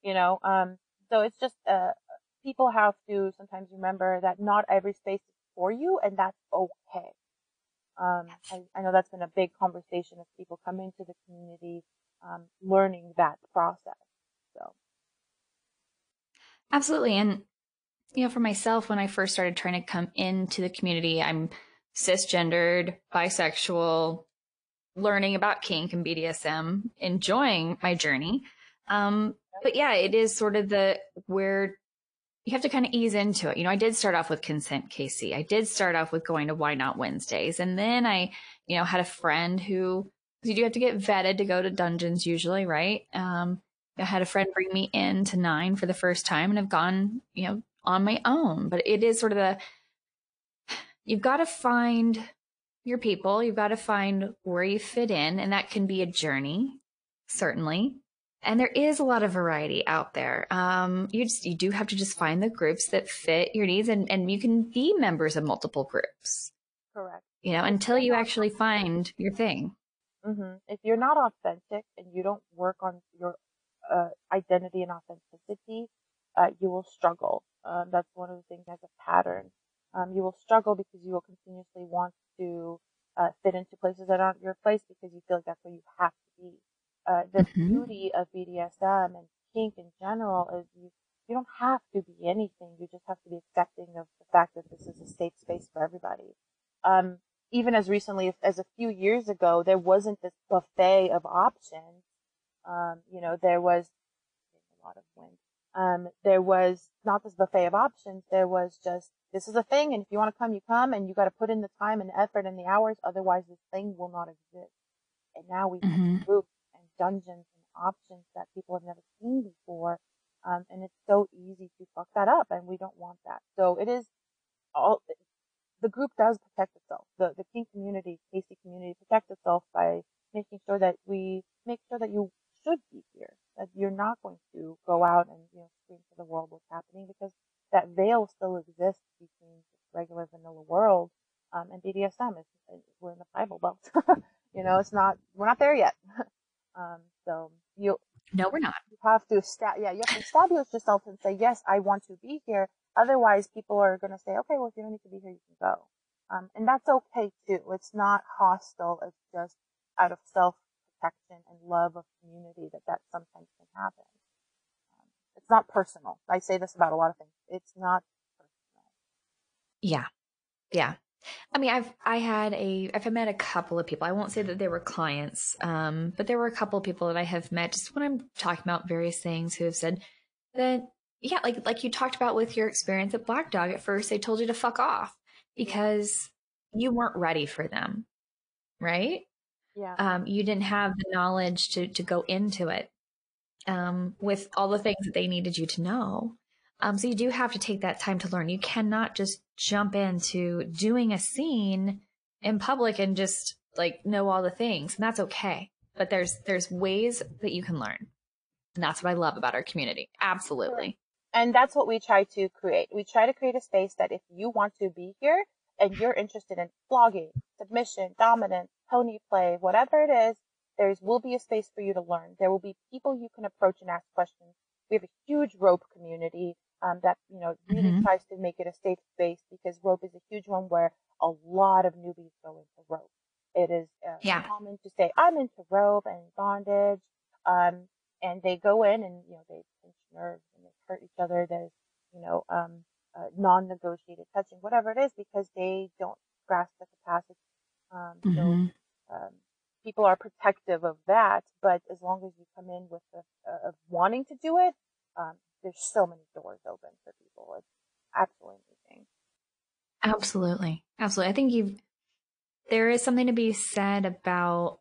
You know, um, so it's just uh, people have to sometimes remember that not every space is for you, and that's okay. Um, I, I, know that's been a big conversation as people come into the community, um, learning that process. So, absolutely, and you know, for myself, when I first started trying to come into the community, I'm cisgendered, bisexual, learning about kink and BDSM, enjoying my journey. Um, but yeah, it is sort of the where you have to kind of ease into it. You know, I did start off with Consent KC. I did start off with going to Why Not Wednesdays. And then I, you know, had a friend who, you do have to get vetted to go to dungeons usually, right? Um, I had a friend bring me in to nine for the first time and I've gone, you know, on my own. But it is sort of the, you've got to find your people. You've got to find where you fit in. And that can be a journey, certainly and there is a lot of variety out there. Um, you just you do have to just find the groups that fit your needs, and and you can be members of multiple groups. Correct. You know, until you actually find your thing. Mm-hmm. If you're not authentic and you don't work on your uh, identity and authenticity, uh, you will struggle. Um, that's one of the things as a pattern. Um, you will struggle because you will continuously want to uh, fit into places that aren't your place because you feel like that's where you have to be uh, the mm-hmm. beauty of BDSM and kink in general is you, you don't have to be anything. You just have to be accepting of the fact that this is a safe space for everybody. Um, even as recently as a few years ago, there wasn't this buffet of options. Um, you know, there was a lot of wind. Um, there was not this buffet of options. There was just, this is a thing. And if you want to come, you come and you got to put in the time and effort and the hours. Otherwise this thing will not exist. And now we mm-hmm. have groups and dungeons and options that people have never seen before. Um, and it's so easy to fuck that up and we don't want that. So it is all, the group does protect itself. The, the kink community, KC community protects itself by making sure that we make sure that you should be here, that you're not going to go out and, you know, scream to the world what's happening because that veil still exists between regular vanilla world, um, and BDSM is, we're in the Bible belt. you know, it's not, we're not there yet. Um, so you no, we're not. You have to sta- yeah, you have to establish yourself and say yes, I want to be here. Otherwise, people are going to say, okay, well, if you don't need to be here, you can go. Um, and that's okay too. It's not hostile. It's just out of self protection and love of community that that sometimes can happen. Um, it's not personal. I say this about a lot of things. It's not personal. Yeah. Yeah. I mean, I've I had a I've met a couple of people. I won't say that they were clients, um, but there were a couple of people that I have met just when I'm talking about various things who have said that yeah, like like you talked about with your experience at Black Dog. At first, they told you to fuck off because you weren't ready for them, right? Yeah. Um, you didn't have the knowledge to to go into it um, with all the things that they needed you to know. Um, so you do have to take that time to learn. You cannot just jump into doing a scene in public and just like know all the things. And that's okay. But there's there's ways that you can learn. And that's what I love about our community. Absolutely. And that's what we try to create. We try to create a space that if you want to be here and you're interested in flogging, submission, dominance, pony play, whatever it is, there will be a space for you to learn. There will be people you can approach and ask questions. We have a huge rope community um, that you know really mm-hmm. tries to make it a safe space because rope is a huge one where a lot of newbies go into rope. It is uh, yeah. common to say I'm into rope and bondage, um, and they go in and you know they pinch nerves and they hurt each other. There's you know um, uh, non-negotiated touching, whatever it is, because they don't grasp the capacity. Um, mm-hmm. So um, people are protective of that, but as long as you come in with the, uh, of wanting to do it, um, there's so many doors open for people. It's absolutely amazing. Absolutely. Absolutely. I think you've, there is something to be said about,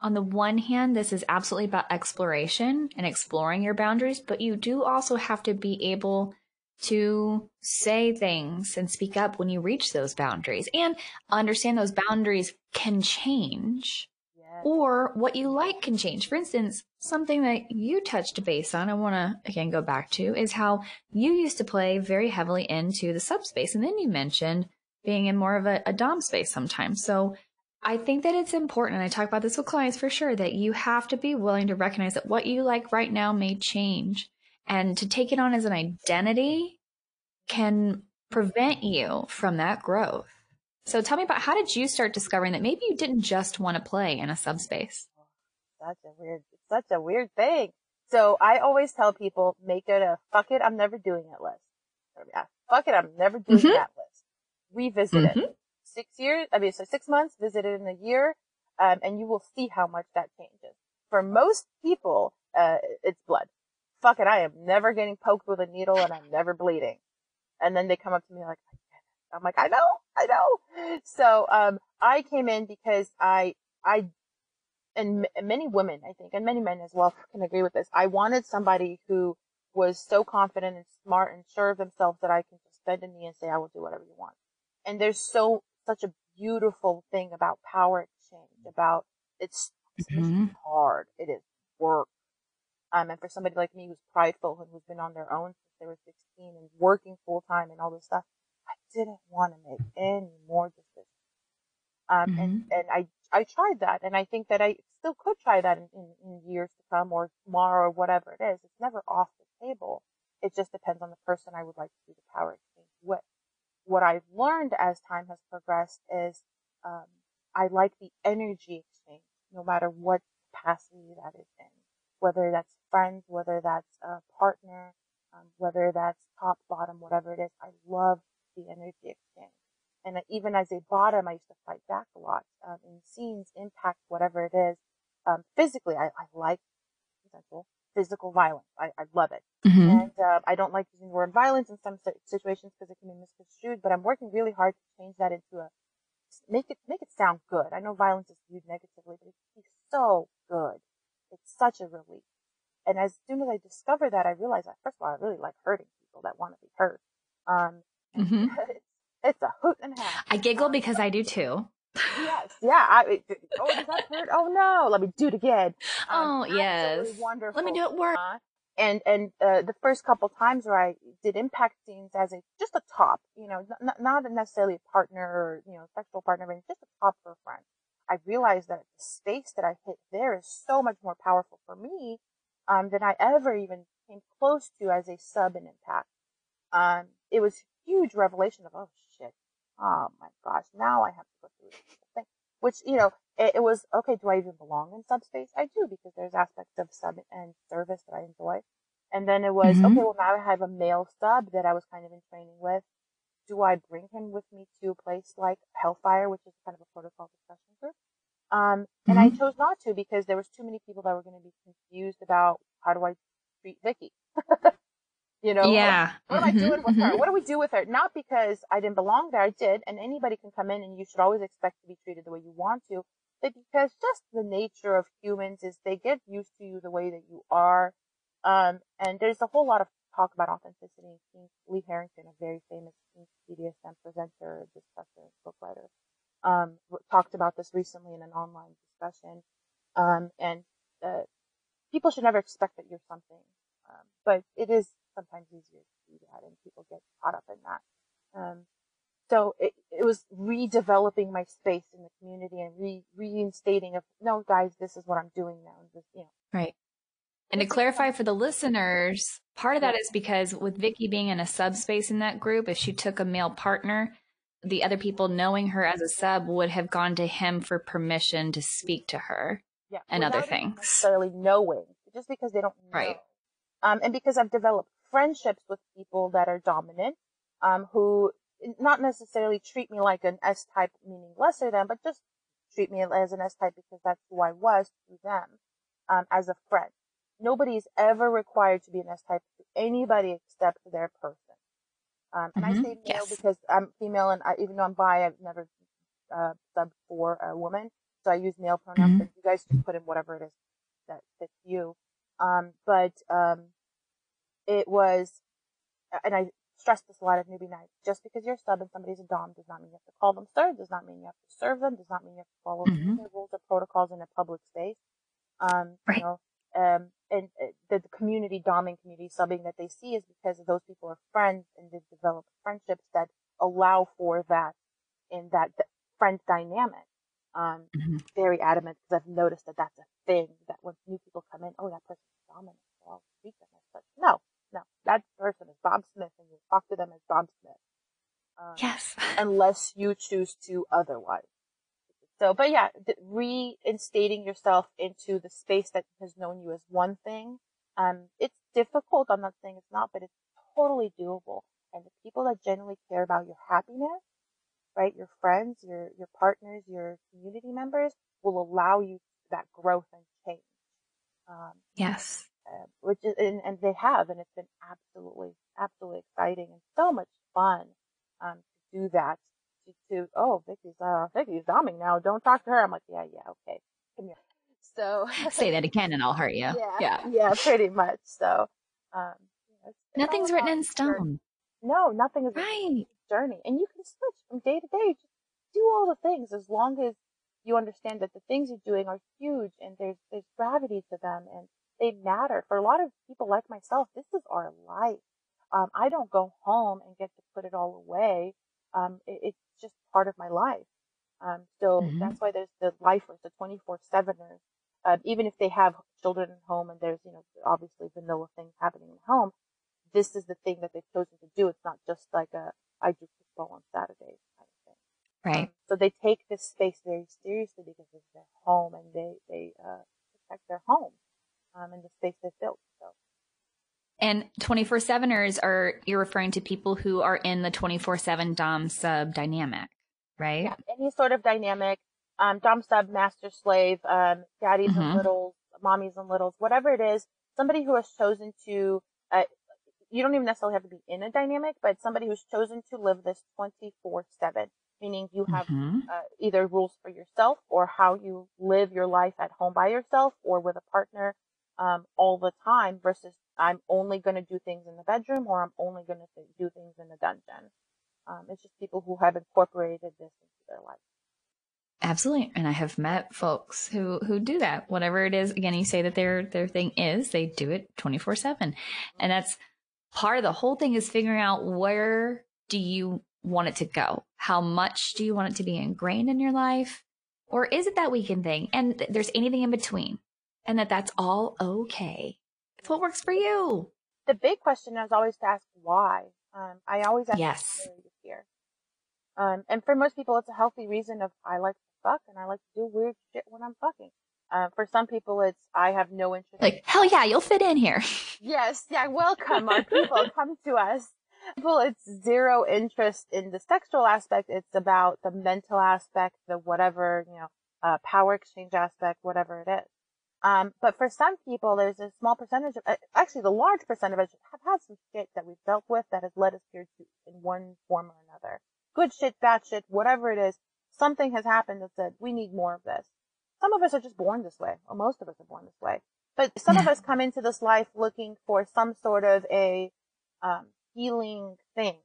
on the one hand, this is absolutely about exploration and exploring your boundaries, but you do also have to be able to say things and speak up when you reach those boundaries and understand those boundaries can change or what you like can change. For instance, something that you touched base on, I want to again go back to, is how you used to play very heavily into the subspace. And then you mentioned being in more of a, a Dom space sometimes. So I think that it's important, and I talk about this with clients for sure, that you have to be willing to recognize that what you like right now may change. And to take it on as an identity can prevent you from that growth. So tell me about how did you start discovering that maybe you didn't just want to play in a subspace? Such a weird, such a weird thing. So I always tell people, make it a fuck it, I'm never doing it list. Yeah, fuck it, I'm never doing mm-hmm. that list. Revisit mm-hmm. it. Six years, I mean, so six months, visit it in a year, um, and you will see how much that changes. For most people, uh, it's blood. Fuck it, I am never getting poked with a needle and I'm never bleeding. And then they come up to me like, I'm like, I know, I know. So, um, I came in because I, I, and m- many women, I think, and many men as well can agree with this. I wanted somebody who was so confident and smart and sure of themselves that I can just bend a knee and say, I will do whatever you want. And there's so, such a beautiful thing about power exchange, about it's, mm-hmm. hard. It is work. Um, and for somebody like me who's prideful and who's been on their own since they were 16 and working full time and all this stuff, I didn't want to make any more decisions. Um, mm-hmm. and, and I, I tried that and I think that I still could try that in, in, in years to come or tomorrow or whatever it is. It's never off the table. It just depends on the person I would like to do the power exchange with. What I've learned as time has progressed is, um, I like the energy exchange, no matter what capacity that is in, whether that's friends, whether that's a partner, um, whether that's top, bottom, whatever it is. I love the energy exchange. And even as a bottom, I used to fight back a lot um, in scenes, impact, whatever it is. Um, physically, I, I like potential physical violence. I, I love it. Mm-hmm. And uh, I don't like using the word violence in some situations because it can be misconstrued, but I'm working really hard to change that into a make it make it sound good. I know violence is viewed negatively, but it can be so good. It's such a relief. And as soon as I discovered that, I realized that first of all, I really like hurting people that want to be hurt. Um, Mm-hmm. it's a hoot and a half. I giggle because I do too. Yes, yeah. I, it, oh, does that hurt? Oh no, let me do it again. Um, oh yes, wonderful. Let me do it work. Uh, and and uh, the first couple times where I did impact scenes as a just a top, you know, not, not necessarily a partner or you know sexual partner, but just a top for a friend. I realized that the space that I hit there is so much more powerful for me um, than I ever even came close to as a sub in impact. Um, it was huge revelation of, oh oh my gosh, now I have to go through this thing. Which, you know, it, it, was, okay, do I even belong in subspace? I do, because there's aspects of sub and service that I enjoy. And then it was, mm-hmm. okay, well now I have a male sub that I was kind of in training with. Do I bring him with me to a place like Hellfire, which is kind of a protocol discussion group? Um, and mm-hmm. I chose not to because there was too many people that were going to be confused about how do I treat Vicky. You know, yeah. What, what am I doing with her? What do we do with her? Not because I didn't belong there. I did. And anybody can come in and you should always expect to be treated the way you want to. But because just the nature of humans is they get used to you the way that you are. Um, and there's a whole lot of talk about authenticity. Lee Harrington, a very famous BDSM presenter, discussion, book writer, um, talked about this recently in an online discussion. Um, and, uh, people should never expect that you're something. Um, but it is sometimes easier to do that and people get caught up in that. Um, so it, it was redeveloping my space in the community and re, reinstating of, no guys, this is what I'm doing now. Just, you know. Right. And to clarify for the listeners, part of that is because with Vicky being in a subspace in that group, if she took a male partner, the other people knowing her as a sub would have gone to him for permission to speak to her yeah, and other things. Necessarily knowing, just because they don't know. Right. Um, and because I've developed friendships with people that are dominant, um, who not necessarily treat me like an S type, meaning lesser than, but just treat me as an S type because that's who I was to them, um, as a friend. Nobody is ever required to be an S type to anybody except their person. Um, and mm-hmm. I say male yes. because I'm female, and I, even though I'm bi, I've never uh, subbed for a woman, so I use male pronouns. Mm-hmm. But you guys just put in whatever it is that fits you. Um, but um, it was, and I stress this a lot at newbie night. Just because you're sub and somebody's a dom does not mean you have to call them sir. Does not mean you have to serve them. Does not mean you have to follow mm-hmm. the rules or protocols in a public space. Um, right. you know, um, and uh, the, the, community doming community subbing that they see is because those people are friends and they've developed friendships that allow for that in that friend dynamic. Um, mm-hmm. very adamant because I've noticed that that's a thing that when new people come in, oh, that person's dominant, so I'll treat them as such. No, no, that person is Bob Smith and you talk to them as Bob Smith. Um, yes. unless you choose to otherwise. So, but yeah, reinstating yourself into the space that has known you as one thing. Um, it's difficult. I'm not saying it's not, but it's totally doable. And the people that genuinely care about your happiness, right? Your friends, your, your partners, your community members will allow you that growth and change. Um, yes. Uh, which is, and, and, they have, and it's been absolutely, absolutely exciting and so much fun, um, to do that to, oh, Vicky's, uh, Vicky's doming now. Don't talk to her. I'm like, yeah, yeah, okay. Come here. So say that again and I'll hurt you. Yeah. Yeah. Yeah, pretty much. So, um, nothing's written in stone. No, nothing is right. journey. And you can switch from day to day. Just do all the things as long as you understand that the things you're doing are huge and there's, there's gravity to them and they matter. For a lot of people like myself, this is our life. Um, I don't go home and get to put it all away. Um, it, it's just part of my life. Um, so mm-hmm. that's why there's the lifers, the 24 7ers. Uh, even if they have children at home and there's, you know, obviously vanilla things happening at home, this is the thing that they've chosen to do. It's not just like a, I do football on Saturdays kind of thing. Right. Um, so they take this space very seriously because it's their home and they, they, uh, protect their home, um, and the space they've built. So. And 24 7ers are, you're referring to people who are in the 24 7 Dom sub dynamic, right? Yeah, any sort of dynamic, um, Dom sub, master slave, um, daddies mm-hmm. and littles, mommies and littles, whatever it is, somebody who has chosen to, uh, you don't even necessarily have to be in a dynamic, but somebody who's chosen to live this 24 7, meaning you have mm-hmm. uh, either rules for yourself or how you live your life at home by yourself or with a partner um, all the time versus I'm only going to do things in the bedroom or I'm only going to do things in the dungeon. Um, it's just people who have incorporated this into their life. Absolutely. And I have met folks who, who do that. Whatever it is, again, you say that their, their thing is, they do it 24 seven. And that's part of the whole thing is figuring out where do you want it to go? How much do you want it to be ingrained in your life? Or is it that weekend thing? And there's anything in between and that that's all okay. It's what works for you. The big question is always to ask why. Um, I always ask yes. hear. Um, and for most people, it's a healthy reason of I like to fuck and I like to do weird shit when I'm fucking. Uh, for some people, it's I have no interest. Like hell yeah, you'll fit in here. yes, yeah, welcome our people, come to us. People, it's zero interest in the sexual aspect. It's about the mental aspect, the whatever you know, uh, power exchange aspect, whatever it is. Um, but for some people, there's a small percentage of, uh, actually the large percentage of us have had some shit that we've dealt with that has led us here to, in one form or another. Good shit, bad shit, whatever it is, something has happened that said, we need more of this. Some of us are just born this way, or most of us are born this way. But some yeah. of us come into this life looking for some sort of a, um, healing thing.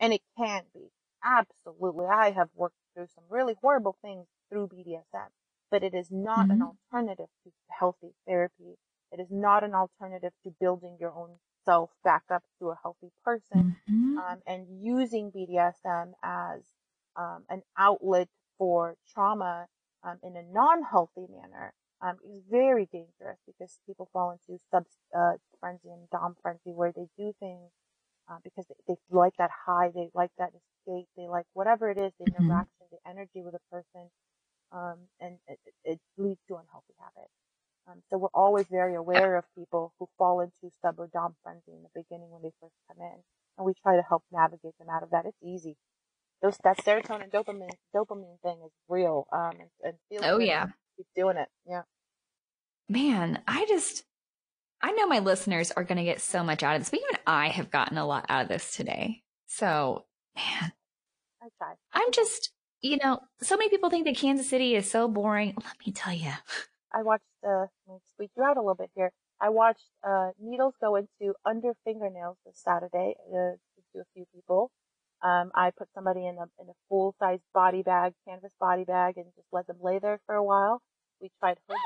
And it can be. Absolutely. I have worked through some really horrible things through BDSM but it is not mm-hmm. an alternative to healthy therapy. It is not an alternative to building your own self back up to a healthy person. Mm-hmm. Um, and using BDSM as um, an outlet for trauma um, in a non-healthy manner um, is very dangerous because people fall into sub uh, frenzy and dom frenzy where they do things uh, because they, they, like that high, they like that escape, they like whatever it is, the mm-hmm. interaction, the energy with a person um, and it, it, leads to unhealthy habits. Um, so we're always very aware of people who fall into sub or dom frenzy in the beginning when they first come in, and we try to help navigate them out of that. It's easy. Those that serotonin dopamine dopamine thing is real. Um, and, and oh yeah, keep doing it. Yeah. Man, I just I know my listeners are going to get so much out of this, but even I have gotten a lot out of this today. So, man, I. I'm just, you know, so many people think that Kansas City is so boring. Let me tell you. I watched, uh, let me squick you out a little bit here. I watched, uh, needles go into under fingernails this Saturday, uh, to a few people. Um, I put somebody in a, in a full size body bag, canvas body bag, and just let them lay there for a while. We tried hood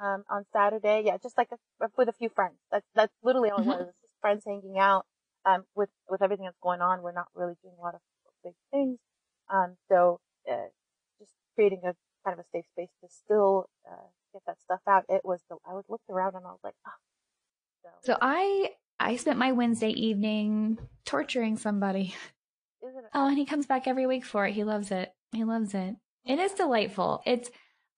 on, um, on Saturday. Yeah, just like a, with a few friends. That's, that's literally all it was. Just friends hanging out. Um, with, with everything that's going on, we're not really doing a lot of big things. Um, so, uh, just creating a kind of a safe space to still, uh, get that stuff out. It was the, I was looked around and I was like, oh. So, so I, I spent my Wednesday evening torturing somebody. Oh, and he comes back every week for it. He loves it. He loves it. It is delightful. It's,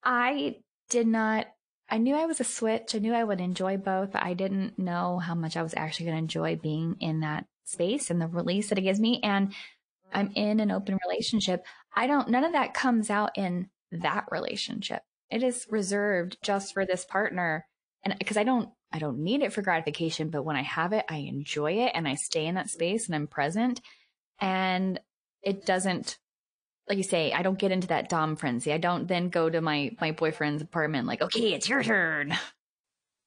I did not, I knew I was a switch. I knew I would enjoy both, but I didn't know how much I was actually going to enjoy being in that space and the release that it gives me. And I'm in an open relationship. I don't, none of that comes out in that relationship. It is reserved just for this partner. And because I don't, I don't need it for gratification, but when I have it, I enjoy it and I stay in that space and I'm present and it doesn't, like you say, I don't get into that Dom frenzy. I don't then go to my, my boyfriend's apartment like, okay, it's your turn.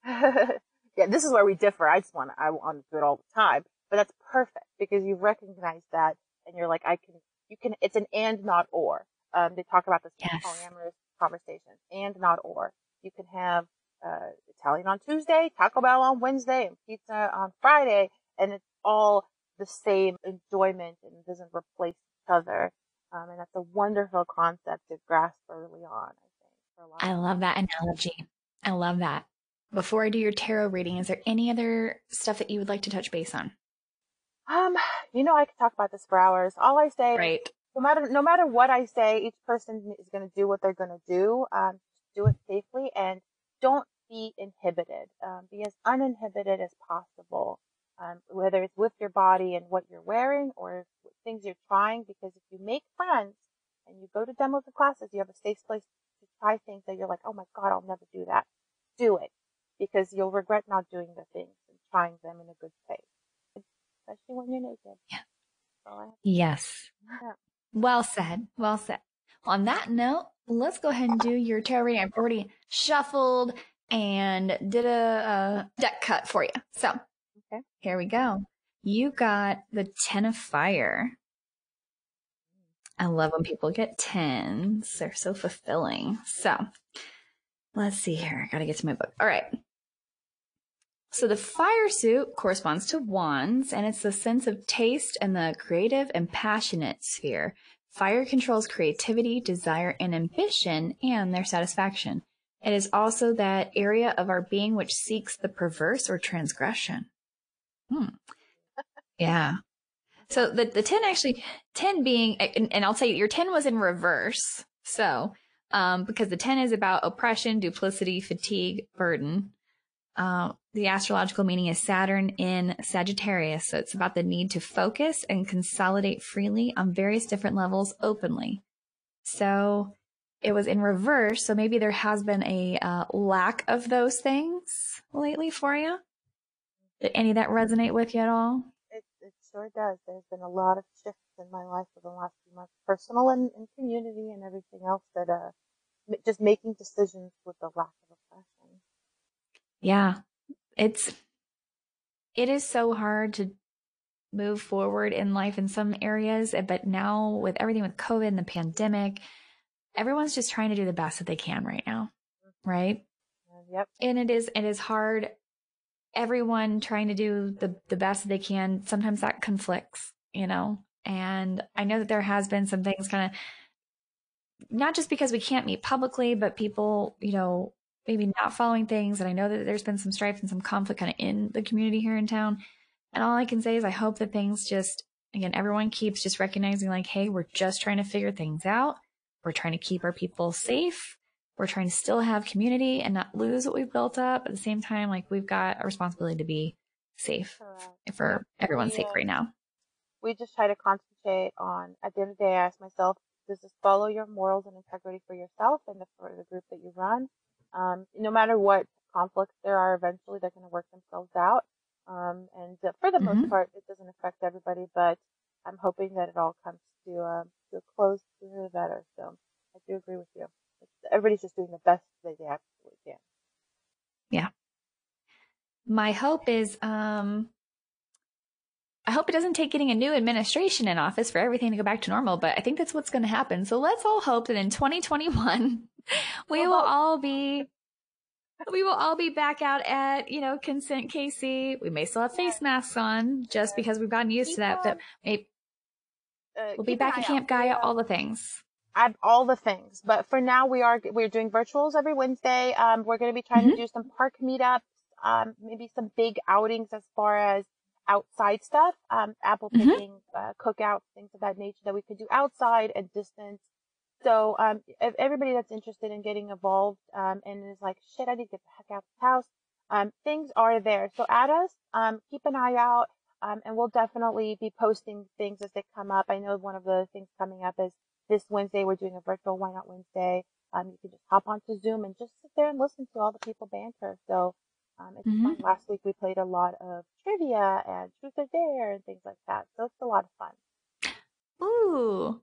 yeah, this is where we differ. I just want I want to do it all the time, but that's perfect because you recognize that and you're like, I can, you can, it's an and not or. Um, they talk about this yes. polyamorous conversation and not or. You can have, uh, Italian on Tuesday, Taco Bell on Wednesday, and pizza on Friday, and it's all the same enjoyment and it doesn't replace each other. Um, and that's a wonderful concept to grasp early on, I think. I love that analogy. I love that. Before I do your tarot reading, is there any other stuff that you would like to touch base on? Um, you know, I could talk about this for hours. All I say, right. no matter no matter what I say, each person is going to do what they're going to do. Um, do it safely and don't be inhibited. Um, be as uninhibited as possible. Um, whether it's with your body and what you're wearing or things you're trying, because if you make friends and you go to demos and classes, you have a safe place to try things that you're like, oh my God, I'll never do that. Do it because you'll regret not doing the things and trying them in a good faith especially when you're naked. Yeah. yes. Yeah. Well said. Well said. On that note, let's go ahead and do your tarot reading. I've already shuffled and did a, a deck cut for you. So okay. here we go. You got the Ten of Fire. I love when people get tens. They're so fulfilling. So let's see here. I gotta get to my book. All right. So the fire suit corresponds to wands, and it's the sense of taste and the creative and passionate sphere. Fire controls creativity, desire, and ambition, and their satisfaction. It is also that area of our being which seeks the perverse or transgression. Hmm. Yeah. So the, the 10 actually, 10 being, and, and I'll tell you, your 10 was in reverse. So, um, because the 10 is about oppression, duplicity, fatigue, burden. Uh, the astrological meaning is Saturn in Sagittarius. So it's about the need to focus and consolidate freely on various different levels openly. So it was in reverse. So maybe there has been a uh, lack of those things lately for you. Did any of that resonate with you at all? It, it sure does. There's been a lot of shifts in my life over the last few months, personal and, and community and everything else that, uh, just making decisions with the lack of. Yeah. It's, it is so hard to move forward in life in some areas, eh, but now with everything with COVID and the pandemic, everyone's just trying to do the best that they can right now. Right. Yep. And it is, it is hard. Everyone trying to do the, the best that they can. Sometimes that conflicts, you know, and I know that there has been some things kind of not just because we can't meet publicly, but people, you know, maybe not following things. And I know that there's been some strife and some conflict kind of in the community here in town. And all I can say is I hope that things just, again, everyone keeps just recognizing like, hey, we're just trying to figure things out. We're trying to keep our people safe. We're trying to still have community and not lose what we've built up. At the same time, like we've got a responsibility to be safe Correct. for everyone's sake right now. We just try to concentrate on, at the end of the day, I ask myself, does this follow your morals and integrity for yourself and the, for the group that you run? Um, no matter what conflicts there are, eventually they're going to work themselves out. Um, and uh, for the mm-hmm. most part, it doesn't affect everybody, but I'm hoping that it all comes to, um, to a close sooner the better. So I do agree with you. Everybody's just doing the best that they absolutely can. Yeah. My hope is, um, I hope it doesn't take getting a new administration in office for everything to go back to normal, but I think that's what's going to happen. So let's all hope that in 2021, we will all be we will all be back out at, you know, Consent KC. We may still have face masks on just because we've gotten used to that, but maybe uh, we'll be back at Camp Gaia, all the things. I've all the things, but for now we are we're doing virtuals every Wednesday. Um, we're going to be trying mm-hmm. to do some park meetups, um, maybe some big outings as far as outside stuff, um, apple mm-hmm. picking, mm-hmm. uh, cookouts, things of that nature that we could do outside and distance. So, um, if everybody that's interested in getting involved, um, and is like, shit, I need to get the heck out of the house, um, things are there. So add us, um, keep an eye out, um, and we'll definitely be posting things as they come up. I know one of the things coming up is this Wednesday, we're doing a virtual Why Not Wednesday. Um, you can just hop onto Zoom and just sit there and listen to all the people banter. So, um, it's mm-hmm. fun. Last week we played a lot of trivia and truth or dare and things like that. So it's a lot of fun. Ooh.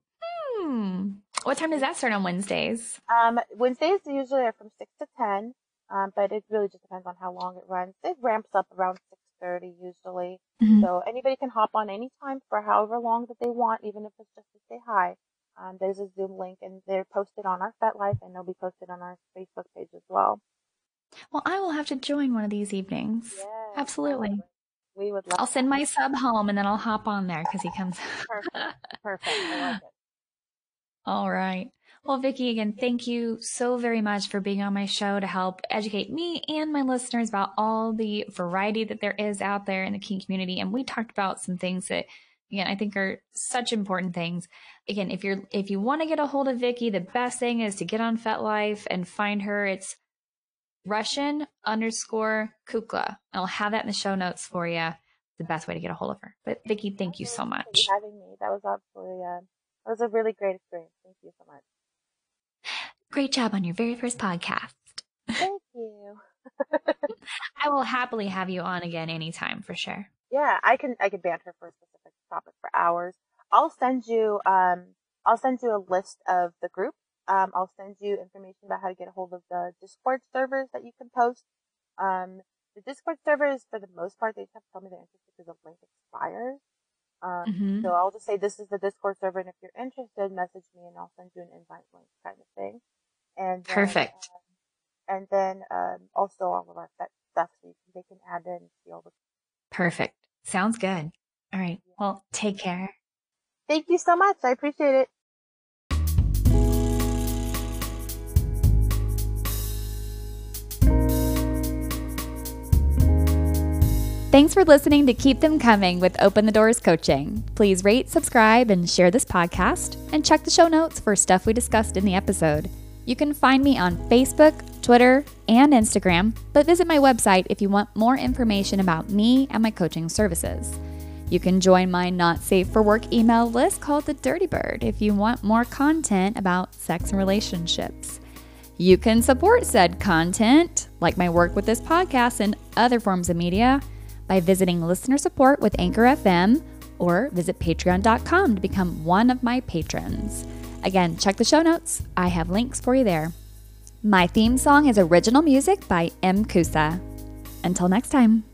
Hmm. What time does that start on Wednesdays? Um, Wednesdays usually are from six to ten. Um, but it really just depends on how long it runs. It ramps up around six thirty usually. Mm-hmm. So anybody can hop on anytime for however long that they want, even if it's just to say hi. Um, there's a Zoom link and they're posted on our FetLife and they'll be posted on our Facebook page as well. Well, I will have to join one of these evenings. Yes, Absolutely. We would I'll send my sub home and then I'll hop on there because he comes. Perfect. Perfect. I like it. All right. Well, Vicki, again, thank you so very much for being on my show to help educate me and my listeners about all the variety that there is out there in the kink community. And we talked about some things that, again, I think are such important things. Again, if you're if you want to get a hold of Vicki, the best thing is to get on FetLife and find her. It's Russian underscore Kukla. I'll have that in the show notes for you. The best way to get a hold of her. But Vicki, thank you so much. for having me. That was absolutely uh, that was a really great experience. Thank you so much. Great job on your very first podcast. Thank you. I will happily have you on again anytime for sure. Yeah, I can I can banter for a specific topic for hours. I'll send you um I'll send you a list of the group um, I'll send you information about how to get a hold of the Discord servers that you can post. Um, the Discord servers, for the most part, they just have to tell me they're interested because the link expires. Um, mm-hmm. so I'll just say this is the Discord server, and if you're interested, message me, and I'll send you an invite link, kind of thing. And then, perfect. Um, and then um, also all of our that stuff, so can, they can add in see all the. Perfect. Sounds good. All right. Well, take care. Thank you so much. I appreciate it. Thanks for listening to Keep Them Coming with Open the Doors Coaching. Please rate, subscribe, and share this podcast, and check the show notes for stuff we discussed in the episode. You can find me on Facebook, Twitter, and Instagram, but visit my website if you want more information about me and my coaching services. You can join my not safe for work email list called the Dirty Bird if you want more content about sex and relationships. You can support said content, like my work with this podcast and other forms of media by visiting listener support with Anchor FM or visit patreon.com to become one of my patrons. Again, check the show notes. I have links for you there. My theme song is original music by M. Kusa. Until next time.